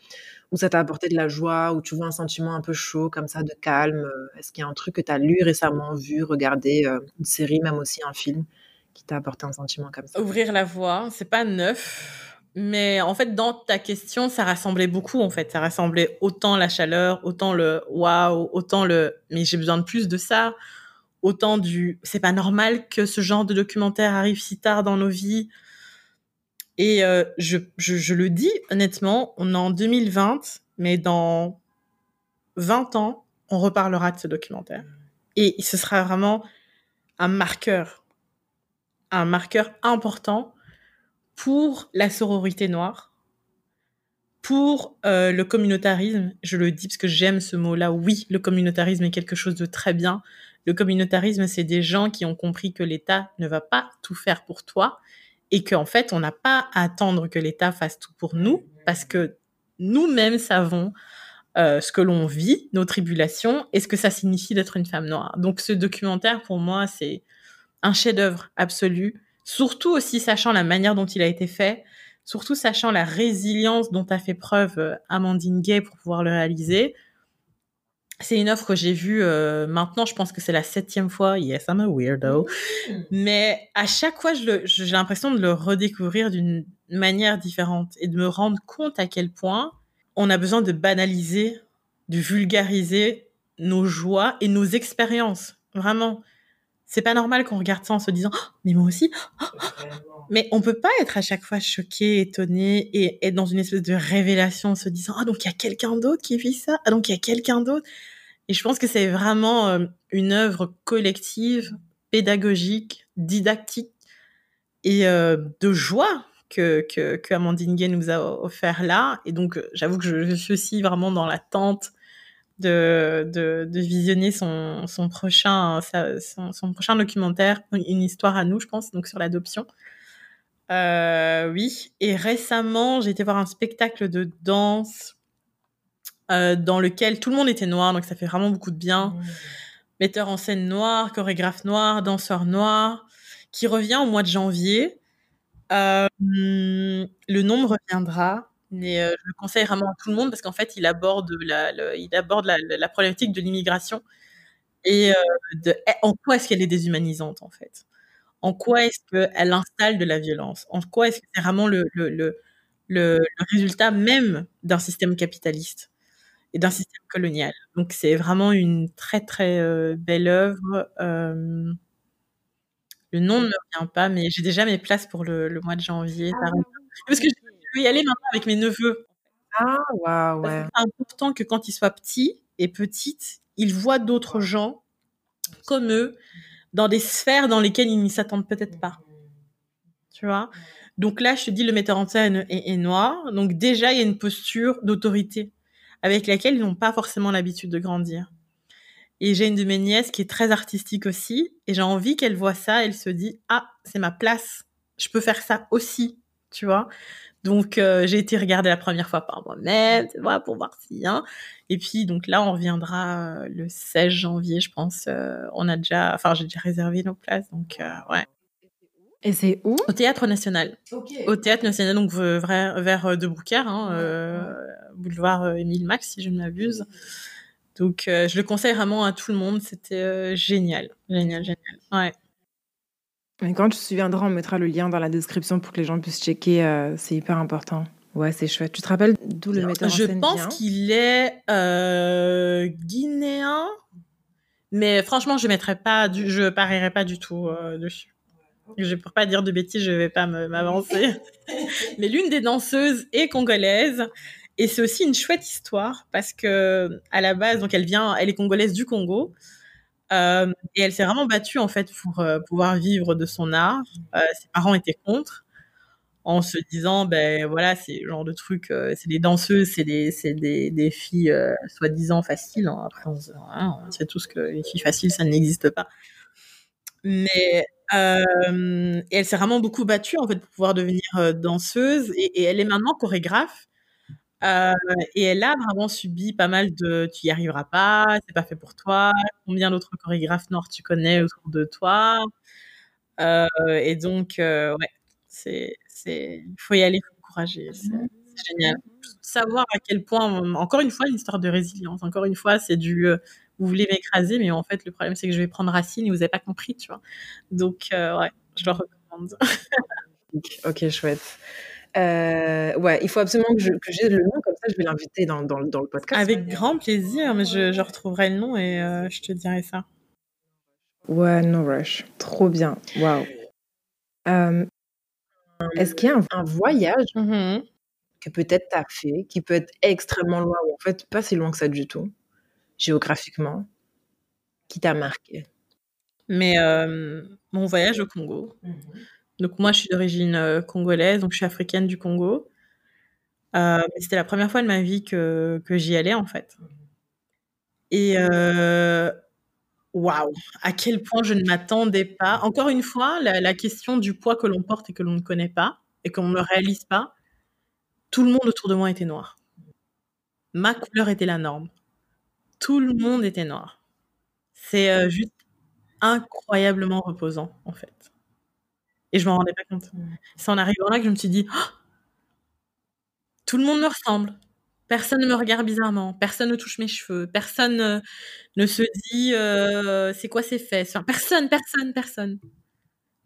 ou ça t'a apporté de la joie, ou tu vois un sentiment un peu chaud, comme ça, de calme. euh, Est-ce qu'il y a un truc que tu as lu récemment, vu, regardé, euh, une série, même aussi un film, qui t'a apporté un sentiment comme ça? Ouvrir la voie, c'est pas neuf. Mais en fait, dans ta question, ça rassemblait beaucoup, en fait. Ça rassemblait autant la chaleur, autant le waouh, autant le mais j'ai besoin de plus de ça, autant du c'est pas normal que ce genre de documentaire arrive si tard dans nos vies. Et euh, je, le dis honnêtement, on est en 2020, mais dans 20 ans, on reparlera de ce documentaire. Et ce sera vraiment un marqueur, un marqueur important pour la sororité noire, pour euh, le communautarisme. Je le dis parce que j'aime ce mot-là. Oui, le communautarisme est quelque chose de très bien. Le communautarisme, c'est des gens qui ont compris que l'État ne va pas tout faire pour toi et qu'en fait, on n'a pas à attendre que l'État fasse tout pour nous parce que nous-mêmes savons euh, ce que l'on vit, nos tribulations, et ce que ça signifie d'être une femme noire. Donc ce documentaire, pour moi, c'est un chef-d'œuvre absolu, surtout aussi sachant la manière dont il a été fait, surtout sachant la résilience dont a fait preuve euh, Amandine Gay pour pouvoir le réaliser. C'est une offre que j'ai vue euh, maintenant, je pense que c'est la septième fois. Yes, I'm a weirdo. Mais à chaque fois, j'ai l'impression de le redécouvrir d'une manière différente et de me rendre compte à quel point on a besoin de banaliser, de vulgariser nos joies et nos expériences. Vraiment. C'est pas normal qu'on regarde ça en se disant, Oh, mais moi aussi. Oh, oh. Mais on peut pas être à chaque fois choqué, étonné et être dans une espèce de révélation en se disant, ah, donc il y a quelqu'un d'autre qui vit ça? Ah, donc il y a quelqu'un d'autre? Et je pense que c'est vraiment euh, une œuvre collective, pédagogique, didactique et euh, de joie que, que, que Amandine Gay nous a offert là. Et donc, euh, j'avoue que je, je suis aussi vraiment dans l'attente de, de, de visionner son, son, prochain, sa- son, son prochain documentaire, une histoire à nous, je pense, donc sur l'adoption. Euh, oui. Et récemment, j'ai été voir un spectacle de danse euh, dans lequel tout le monde était noir, donc ça fait vraiment beaucoup de bien. Metteur en scène noir, chorégraphe noir, danseur noir, qui revient au mois de janvier. Euh, le nom me reviendra, mais euh, je le conseille vraiment à tout le monde parce qu'en fait, il aborde la, le- il aborde la, la- la problématique de l'immigration et euh, de eh, en quoi est-ce qu'elle est déshumanisante en fait? En quoi est-ce qu'elle installe de la violence? En quoi est-ce que c'est vraiment le, le, le, le, le résultat même d'un système capitaliste et d'un système colonial? Donc c'est vraiment une très très euh, belle œuvre. Le nom ne me revient pas, mais j'ai déjà mes places pour le, mois de janvier. arrive. Parce que je veux y aller maintenant avec mes neveux. Ah, waouh, ouais. C'est important que quand ils soient petits et petites, ils voient d'autres gens comme eux dans des sphères dans lesquelles ils ne s'attendent peut-être pas. Tu vois? Donc là, je te dis, le metteur en scène est, est noir. Donc déjà, il y a une posture d'autorité avec laquelle ils n'ont pas forcément l'habitude de grandir. Et j'ai une de mes nièces qui est très artistique aussi, et j'ai envie qu'elle voit ça, elle se dit ah c'est ma place, je peux faire ça aussi, tu vois? Donc, euh, j'ai été regarder la première fois par moi-même, voilà, pour voir s'il y a. Et puis, donc là, on reviendra euh, le 16 janvier, je pense. Euh, on a déjà, enfin, j'ai déjà réservé nos places, donc ouais. Et c'est où? Au Théâtre National. Au Théâtre National, donc vers, vers De hein, boulevard Émile Max, si je ne m'abuse. Donc, je le conseille vraiment à tout le monde. C'était génial, génial, génial. Ouais. Et quand tu te souviendras, on mettra le lien dans la description pour que les gens puissent checker. Euh, c'est hyper important. Ouais, c'est chouette. Tu te rappelles d'où le metteur en scène Je pense qu'il est euh, guinéen, mais franchement, je mettrai pas, du, je parierai pas du tout euh, dessus. Je pour pas dire de bêtises, je vais pas m'avancer. mais l'une des danseuses est congolaise. Et c'est aussi une chouette histoire parce que à la base, donc elle vient, elle est congolaise du Congo. Euh, et elle s'est vraiment battue en fait pour euh, pouvoir vivre de son art. Euh, ses parents étaient contre, en se disant ben voilà c'est le genre de truc, c'est des danseuses, c'est des des, des filles soi-disant faciles. Hein. Après on, hein, on, sait tous que les filles faciles ça n'existe pas. Mais et elle s'est vraiment beaucoup battue en fait pour pouvoir devenir danseuse et elle est maintenant chorégraphe. Euh, et elle a vraiment subi pas mal de tu y arriveras pas, c'est pas fait pour toi, combien d'autres chorégraphes noirs tu connais autour de toi? Euh, et donc, euh, ouais, c'est, c'est, il faut y aller, il faut encourager, c'est, génial. Savoir à quel point, encore une fois, une histoire de résilience. Encore une fois, c'est du, vous voulez m'écraser, mais en fait, le problème, c'est que je vais prendre racine et vous n'avez pas compris, tu vois. Donc, ouais, je le recommande. ok, chouette. Euh, ouais, il faut absolument que, j'ai le nom, comme ça je vais l'inviter dans, dans, dans, le podcast. Avec grand plaisir, mais je, je retrouverai le nom et euh, je te dirai ça. Ouais, no rush. Trop bien. Waouh. Est-ce qu'il y a un, voyage mm-hmm. que peut-être tu as fait, qui peut être extrêmement loin, ou en fait pas si loin que ça du tout, géographiquement, qui t'a marqué? Mais mon voyage au Congo. Mm-hmm. Donc moi, je suis d'origine euh, congolaise, donc je suis africaine du Congo. Euh, c'était la première fois de ma vie que, que j'y allais en fait. Et euh, waouh, à quel point je ne m'attendais pas. Encore une fois, la, question du poids que l'on porte et que l'on ne connaît pas et qu'on ne réalise pas. Tout le monde autour de moi était noir. Ma couleur était la norme. Tout le monde était noir. C'est juste incroyablement reposant en fait. Et je m'en rendais pas compte. C'est en arrivant là que je me suis dit, «Oh! tout le monde me ressemble. Personne ne me regarde bizarrement. Personne ne touche mes cheveux. Personne euh, ne se dit, euh, c'est quoi ces fesses? personne, personne, personne.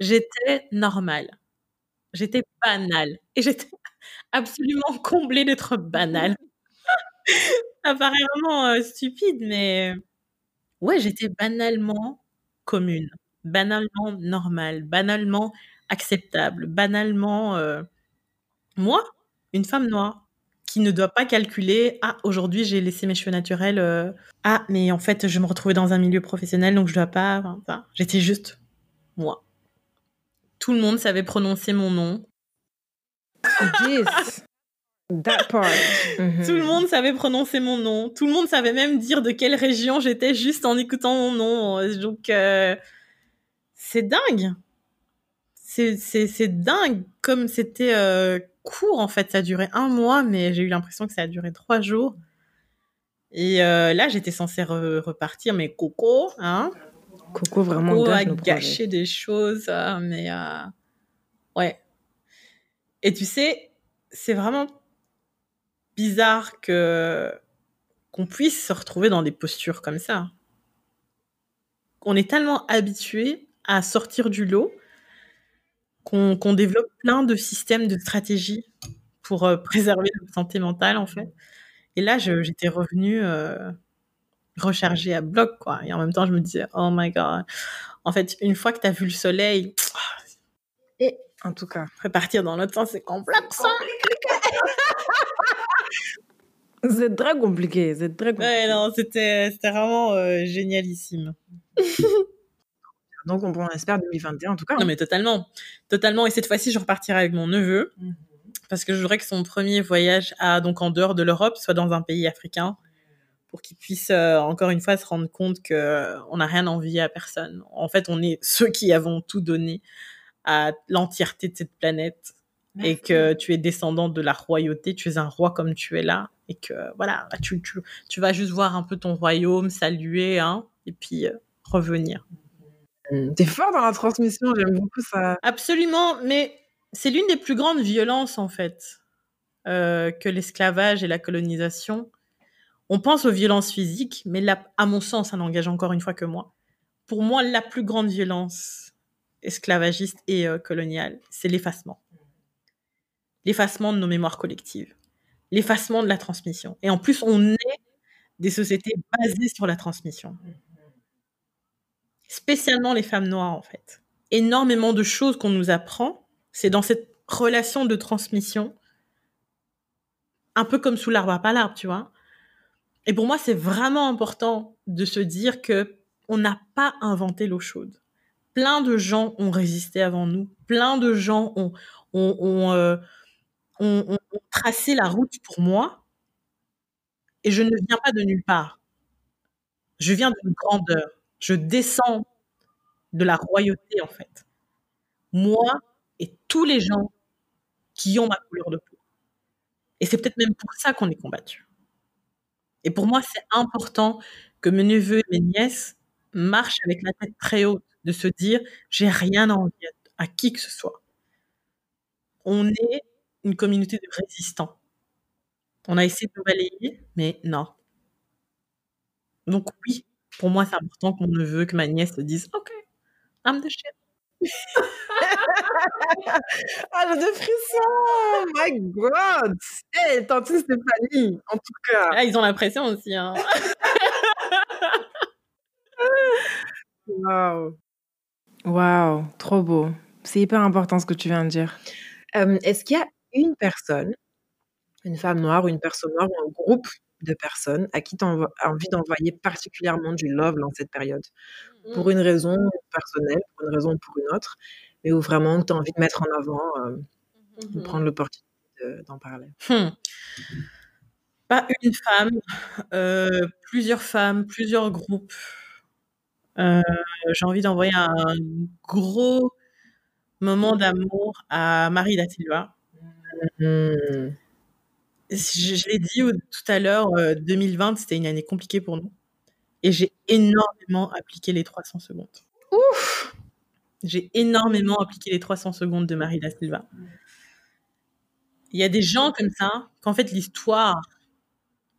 J'étais normale. J'étais banale. Et j'étais absolument comblée d'être banale. Ça paraît vraiment euh, stupide, mais ouais, j'étais banalement commune, banalement normale, banalement acceptable, banalement, euh, moi, une femme noire, qui ne doit pas calculer ah aujourd'hui j'ai laissé mes cheveux naturels euh, ah mais en fait je me retrouvais dans un milieu professionnel donc je dois pas enfin, j'étais juste moi tout le monde savait prononcer mon nom That part. Tout le monde savait prononcer mon nom. Tout le monde savait même dire de quelle région j'étais juste en écoutant mon nom. Donc, euh, c'est dingue c'est dingue comme c'était euh, court en fait. Ça a duré un mois, mais j'ai eu l'impression que ça a duré trois jours. Et euh, là, j'étais censée repartir, mais Coco, hein Coco vraiment Coco a gâché des choses, hein, mais euh, ouais. Et tu sais, c'est vraiment bizarre que qu'on puisse se retrouver dans des postures comme ça. On est tellement habitué à sortir du lot qu'on développe plein de systèmes de stratégies pour euh, préserver notre santé mentale, en fait. Et là, j'étais revenue euh, rechargée à bloc, quoi. Et en même temps, je me disais, oh my god. En fait, une fois que tu as vu le soleil. Et en tout cas. Repartir dans l'autre sens, c'est complexe. c'est très compliqué. C'est très compliqué. Ouais, non, c'était vraiment euh, génialissime. Donc, on, espère 2021 en tout cas. Non, hein. mais totalement. Totalement. Et cette fois-ci, je repartirai avec mon neveu. Mhm. Parce que je voudrais que son premier voyage à, donc en dehors de l'Europe soit dans un pays africain. Pour qu'il puisse, euh, encore une fois, se rendre compte qu'on euh, n'a rien envie à personne. En fait, on est ceux qui avons tout donné à l'entièreté de cette planète. et que tu es descendant de la royauté, tu es un roi comme tu es là, et que voilà, tu, tu, vas juste voir un peu ton royaume, saluer, hein, et puis euh, revenir. Mmh. T'es fort dans la transmission, j'aime beaucoup ça. Absolument, mais c'est l'une des plus grandes violences en fait euh, que l'esclavage et la colonisation. On pense aux violences physiques, mais à mon sens, ça n'engage encore une fois que moi. Pour moi, la plus grande violence esclavagiste et euh, coloniale, c'est l'effacement l'effacement de nos mémoires collectives, l'effacement de la transmission. Et en plus, on est des sociétés basées sur la transmission. Spécialement les femmes noires, en fait. Énormément de choses qu'on nous apprend, c'est dans cette relation de transmission, un peu comme sous l'arbre à pas l'arbre, tu vois. Et pour moi, c'est vraiment important de se dire que on n'a pas inventé l'eau chaude. Plein de gens ont résisté avant nous. Plein de gens ont, ont, euh, ont, tracé la route pour moi et je ne viens pas de nulle part. Je viens d'une grandeur. Je descends de la royauté, en fait. Moi et tous les gens qui ont ma couleur de peau. Et c'est peut-être même pour ça qu'on est combattu. Et pour moi, c'est important que mes neveux et mes nièces marchent avec la tête très haute, de se dire, j'ai rien à envier à qui que ce soit. On est une communauté de résistants. On a essayé de balayer, mais non. Donc oui, pour moi, c'est important qu'on ne veut que ma nièce se dise « Ok, I'm the shit ». ah, j'ai des frissons! Oh my God! Hey, tante Stéphanie, en tout cas. Ah, ils ont l'impression aussi. Hein. Waouh! Waouh, trop beau. C'est hyper important ce que tu viens de dire. Est-ce qu'il y a une personne, une femme noire ou une personne noire ou un groupe de personnes à qui tu as envie d'envoyer particulièrement du love dans cette période. Pour une raison personnelle, pour une raison ou pour une autre, mais où vraiment tu as envie de mettre en avant, euh, de mmh prendre l'opportunité d'en parler. Mmh. Pas une femme, euh, plusieurs femmes, plusieurs groupes. Euh, j'ai envie d'envoyer un gros moment d'amour à Marie da Silva. Mmh. Je, l'ai dit tout à l'heure, 2020, c'était une année compliquée pour nous. Et j'ai énormément appliqué les 300 secondes. Ouf J'ai énormément appliqué les 300 secondes de Marie da Silva. Il y a des gens comme ça qu'en fait l'histoire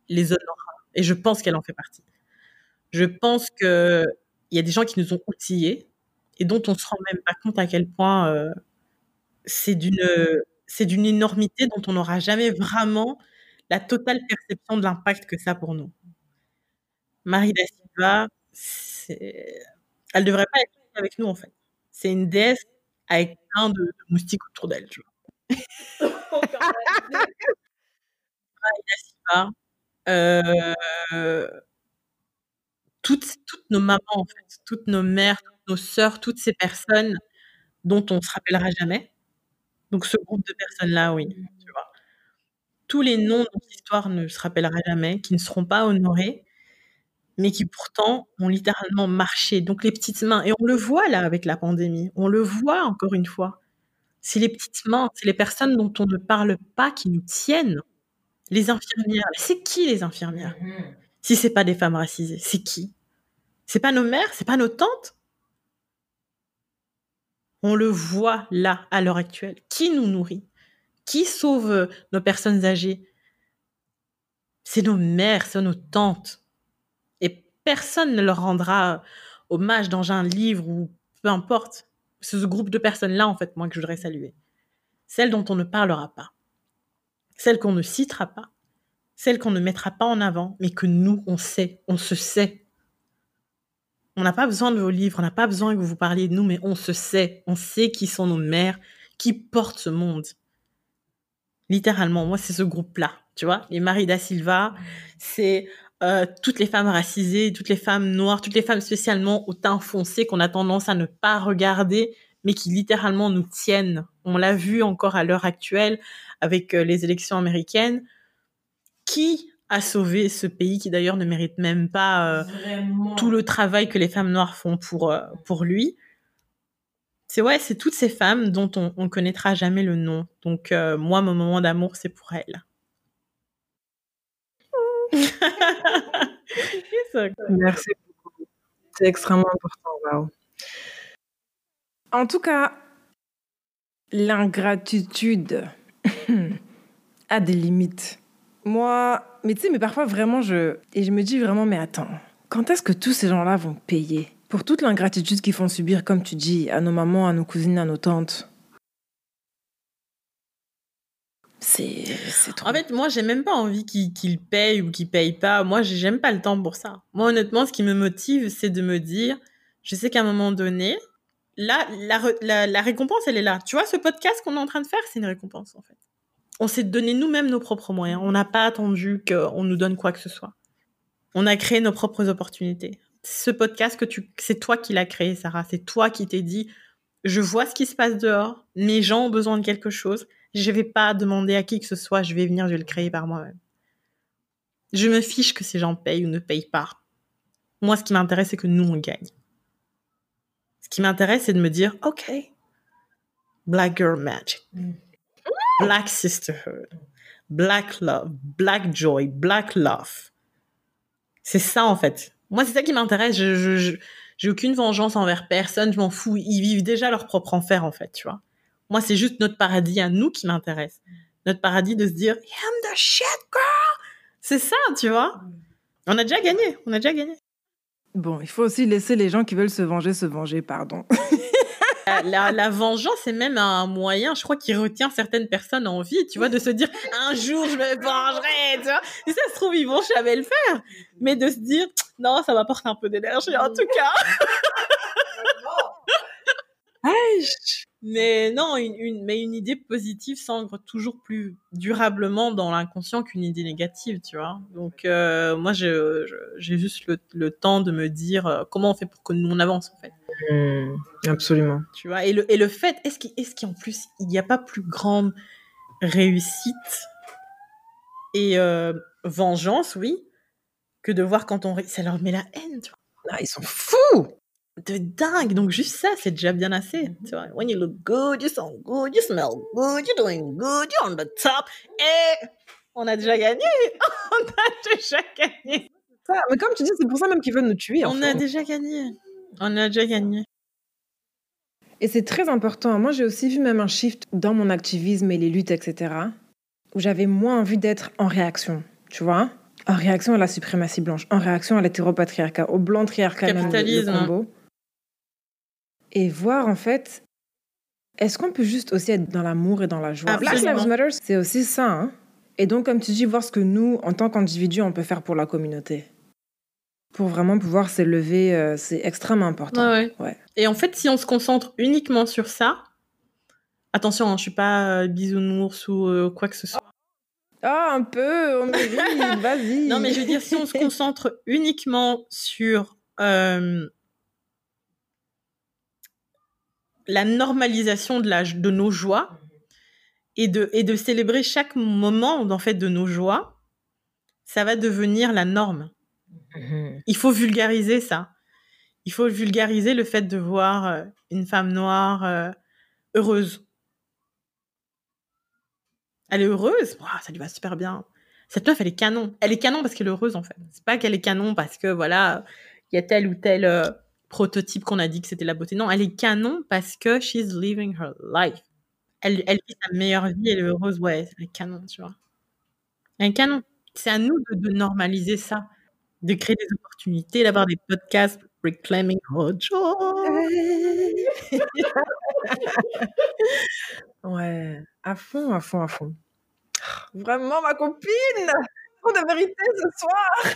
les honorera. Et je pense qu'elle en fait partie. Je pense qu'il y a des gens qui nous ont outillés et dont on se rend même pas compte à quel point c'est d'une c'est d'une énormité dont on n'aura jamais vraiment la totale perception de l'impact que ça a pour nous. Marie da Silva, elle devrait pas être avec nous en fait. C'est une déesse avec plein de, moustiques autour d'elle, tu vois. Marie da Silva, euh, toutes, toutes nos mamans en fait, toutes nos mères, toutes nos sœurs, toutes ces personnes dont on se rappellera jamais, donc ce groupe de personnes-là, oui, tu vois. Tous les noms dont l'histoire ne se rappellera jamais, qui ne seront pas honorés, mais qui pourtant ont littéralement marché. Donc les petites mains, et on le voit là avec la pandémie, on le voit encore une fois. C'est les petites mains, c'est les personnes dont on ne parle pas qui nous tiennent. Les infirmières, c'est qui les infirmières? Mmh Si c'est pas des femmes racisées, c'est qui? C'est pas nos mères, c'est pas nos tantes? On le voit là, à l'heure actuelle. Qui nous nourrit? Qui sauve euh, nos personnes âgées? C'est nos mères, c'est nos tantes. Et personne ne leur rendra hommage dans un livre ou peu importe. C'est ce groupe de personnes-là, en fait, moi, que je voudrais saluer. Celles dont on ne parlera pas. Celles qu'on ne citera pas. Celles qu'on ne mettra pas en avant, mais que nous, on sait, on se sait. On n'a pas besoin de vos livres, on n'a pas besoin que vous parliez de nous, mais on se sait, on sait qui sont nos mères, qui portent ce monde. Littéralement, moi, c'est ce groupe-là, tu vois. Les Marie da Silva, c'est euh, toutes les femmes racisées, toutes les femmes noires, toutes les femmes spécialement au teint foncé qu'on a tendance à ne pas regarder, mais qui littéralement nous tiennent. On l'a vu encore à l'heure actuelle avec euh, les élections américaines. Qui à sauver ce pays qui d'ailleurs ne mérite même pas euh, tout le travail que les femmes noires font pour, euh, pour lui. c'est ouais, c'est toutes ces femmes dont on, on connaîtra jamais le nom. Donc euh, moi, mon moment d'amour, c'est pour elles. Merci beaucoup. C'est extrêmement important. Wow. En tout cas, l'ingratitude a des limites. Moi, mais tu sais, mais parfois vraiment, je. Et je me dis vraiment, mais attends, quand est-ce que tous ces gens-là vont payer pour toute l'ingratitude qu'ils font subir, comme tu dis, à nos mamans, à nos cousines, à nos tantes? C'est trop. En fait, moi, j'ai même pas envie qu'ils payent ou qu'ils payent pas. Moi, j'ai- j'aime pas le temps pour ça. Moi, honnêtement, ce qui me motive, c'est de me dire, je sais qu'à un moment donné, là, la, la récompense, elle est là. Tu vois, ce podcast qu'on est en train de faire, c'est une récompense, en fait. On s'est donné nous-mêmes nos propres moyens. On n'a pas attendu qu'on nous donne quoi que ce soit. On a créé nos propres opportunités. Ce podcast c'est toi qui l'as créé, Sarah. C'est toi qui t'es dit, je vois ce qui se passe dehors. Mes gens ont besoin de quelque chose. Je vais pas demander à qui que ce soit. Je vais venir, je vais le créer par moi-même. Je me fiche que ces gens payent ou ne payent pas. Moi, ce qui m'intéresse, c'est que nous, on gagne. Ce qui m'intéresse, c'est de me dire, OK, Black Girl Magic, Black Sisterhood, Black Love, Black Joy, Black Love. C'est ça, en fait. Moi, c'est ça qui m'intéresse. Je, je, j'ai aucune vengeance envers personne. Je m'en fous. Ils vivent déjà leur propre enfer, en fait, tu vois. Moi, c'est juste notre paradis à nous qui m'intéresse. Notre paradis de se dire, I'm the shit, girl! C'est ça, tu vois. On a déjà gagné. On a déjà gagné. Bon, il faut aussi laisser les gens qui veulent se venger se venger, pardon. La, la, la vengeance, c'est même un moyen, je crois, qui retient certaines personnes en vie, tu vois, de se dire un jour je me vengerai, tu vois. Et ça se trouve, ils vont jamais le faire. Mais de se dire non, ça m'apporte un peu d'énergie en tout cas. Mais non, une, une, mais une idée positive s'ancre toujours plus durablement dans l'inconscient qu'une idée négative, tu vois. Donc, euh, moi, j'ai juste le, le temps de me dire euh, comment on fait pour que nous on avance, en fait. Hmm, absolument. Tu vois, et le, et le fait, est-ce qu'il, est-ce qu'en plus, il n'y a pas plus grande réussite et euh, vengeance, oui, que de voir quand on... Ça leur met la haine, tu vois. Ah, ils sont fous De dingue. Donc, juste ça, c'est déjà bien assez. Tu vois, when you look good, you sound good, you smell good, you're doing good, you're on the top. Et on a déjà gagné. on a déjà gagné. Ça, mais comme tu dis, c'est pour ça même qu'ils veulent nous tuer. On a déjà gagné. On a déjà gagné. Et c'est très important. Moi, j'ai aussi vu même un shift dans mon activisme et les luttes, etc., où j'avais moins envie d'être en réaction, tu vois En réaction à la suprématie blanche, en réaction à l'hétéropatriarcat, au blanc triarcat, même, le- Capitalisme. combo. Et voir, en fait, est-ce qu'on peut juste aussi être dans l'amour et dans la joie? Black. Lives Matter, c'est aussi ça. hein. et donc, comme tu dis, voir ce que nous, en tant qu'individus, on peut faire pour la communauté. Pour vraiment pouvoir s'élever, euh, c'est extrêmement important. Ouais, ouais. Ouais. Et en fait, si on se concentre uniquement sur ça, attention, hein, je suis pas euh, bisounours ou euh, quoi que ce soit. Ah, un peu, on mérite, vas-y. Non, mais je veux dire, si on se concentre uniquement sur euh, la normalisation de, la, de nos joies et de, et de célébrer chaque moment en fait, de nos joies, ça va devenir la norme. Mhm. Il faut vulgariser ça. Il faut vulgariser le fait de voir euh, une femme noire euh, heureuse. Elle est heureuse, ça lui va super bien. Cette meuf, elle est canon. Elle est canon parce qu'elle est heureuse en fait. C'est pas qu'elle est canon parce que voilà, il y a tel ou tel euh, prototype qu'on a dit que c'était la beauté. Non, elle est canon parce que she's living her life. Elle, elle vit sa meilleure vie, elle est heureuse. Ouais, elle est canon, tu vois. Elle est canon. C'est à nous de, de normaliser ça de créer des opportunités, d'avoir des podcasts reclaiming our joy. Ouais, à fond, à fond, à fond. Vraiment, ma copine Trop de vérité ce soir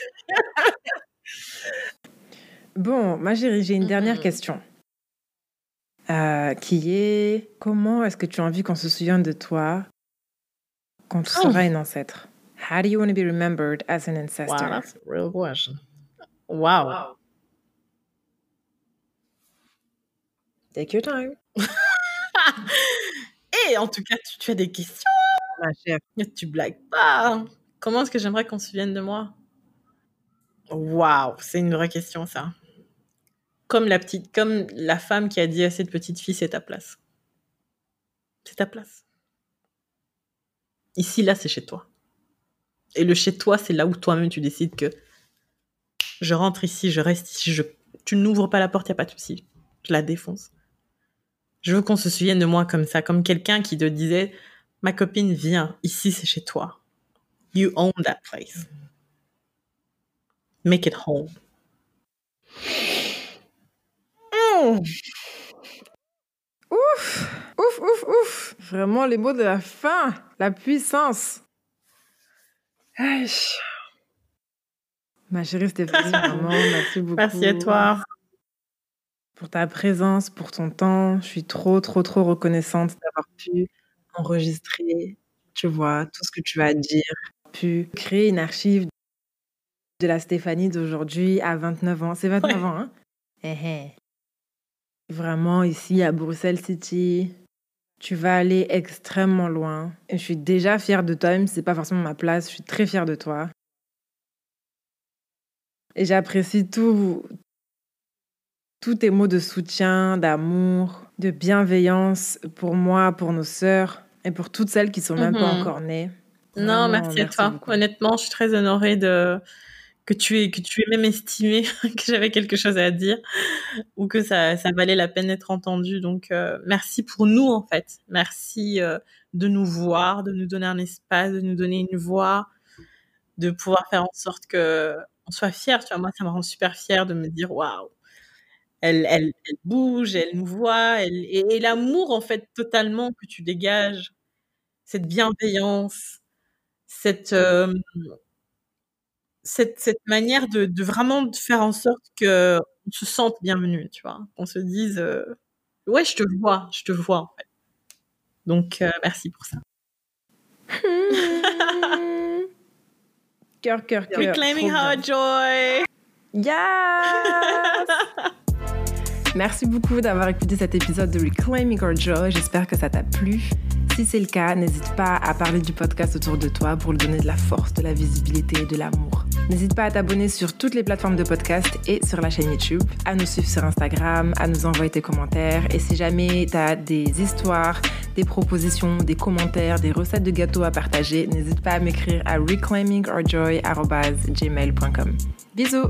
Bon, ma chérie, j'ai une dernière Mhm. question. Euh, qui est comment est-ce que tu as envie qu'on se souvienne de toi quand tu Oh. seras un ancêtre? How do you want to be remembered as an ancestor? Wow, that's a real question. Wow. Take your time. Et en tout cas, tu, tu as des questions. Ma chère. Tu blagues pas. Comment est-ce que j'aimerais qu'on se souvienne de moi? Waouh, c'est une vraie question ça. Comme la petite, comme la femme qui a dit à cette petite fille, c'est ta place. C'est ta place. Ici, là, c'est chez toi. Et le chez toi, c'est là où toi-même tu décides que je rentre ici, je reste ici, je... tu n'ouvres pas la porte, il n'y a pas de souci. Je la défonce. Je veux qu'on se souvienne de moi comme ça, comme quelqu'un qui te disait, ma copine, viens, ici c'est chez toi. You own that place. Make it home. Ouf, ouf, ouf, ouf. Vraiment les mots de la fin, la puissance. Ma chérie Stéphanie, vraiment, merci beaucoup. Merci à toi. Pour ta présence, pour ton temps. Je suis trop, trop, trop reconnaissante d'avoir pu enregistrer, tu vois, tout ce que tu as à dire. Pu créer une archive de la Stéphanie d'aujourd'hui à 29 ans. C'est 29 ans, hein? Eh, eh. Vraiment, ici à Bruxelles City, tu vas aller extrêmement loin. Et je suis déjà fière de toi, même si c'est pas forcément ma place. Je suis très fière de toi. Et j'apprécie tout, tous tes mots de soutien, d'amour, de bienveillance pour moi, pour nos sœurs et pour toutes celles qui sont même pas mhm. encore nées. non, merci, à toi. Honnêtement, je suis très honorée de que tu aies que tu aies même estimé que j'avais quelque chose à dire ou que ça, ça valait la peine d'être entendu. Donc euh, merci pour nous en fait. Merci euh, de nous voir, de nous donner un espace, de nous donner une voix, de pouvoir faire en sorte que on soit fiers. Tu vois, moi ça me rend super fière de me dire waouh. Elle, elle, bouge, elle nous voit, et, l'amour en fait totalement que tu dégages, cette bienveillance, cette euh, cette, cette manière de, de, vraiment faire en sorte que on se sente bienvenu, tu vois, qu'on se dise euh, ouais je te vois, je te vois en fait. Donc euh, merci pour ça. cœur, cœur, cœur. Reclaiming our joy. Yes. Merci beaucoup d'avoir écouté cet épisode de Reclaiming Our Joy. J'espère que ça t'a plu. Si c'est le cas, n'hésite pas à parler du podcast autour de toi pour lui donner de la force, de la visibilité et de l'amour. N'hésite pas à t'abonner sur toutes les plateformes de podcast et sur la chaîne YouTube, à nous suivre sur Instagram, à nous envoyer tes commentaires. Et si jamais tu as des histoires, des propositions, des commentaires, des recettes de gâteaux à partager, n'hésite pas à m'écrire à reclaimingourjoy.gmail.com. Bisous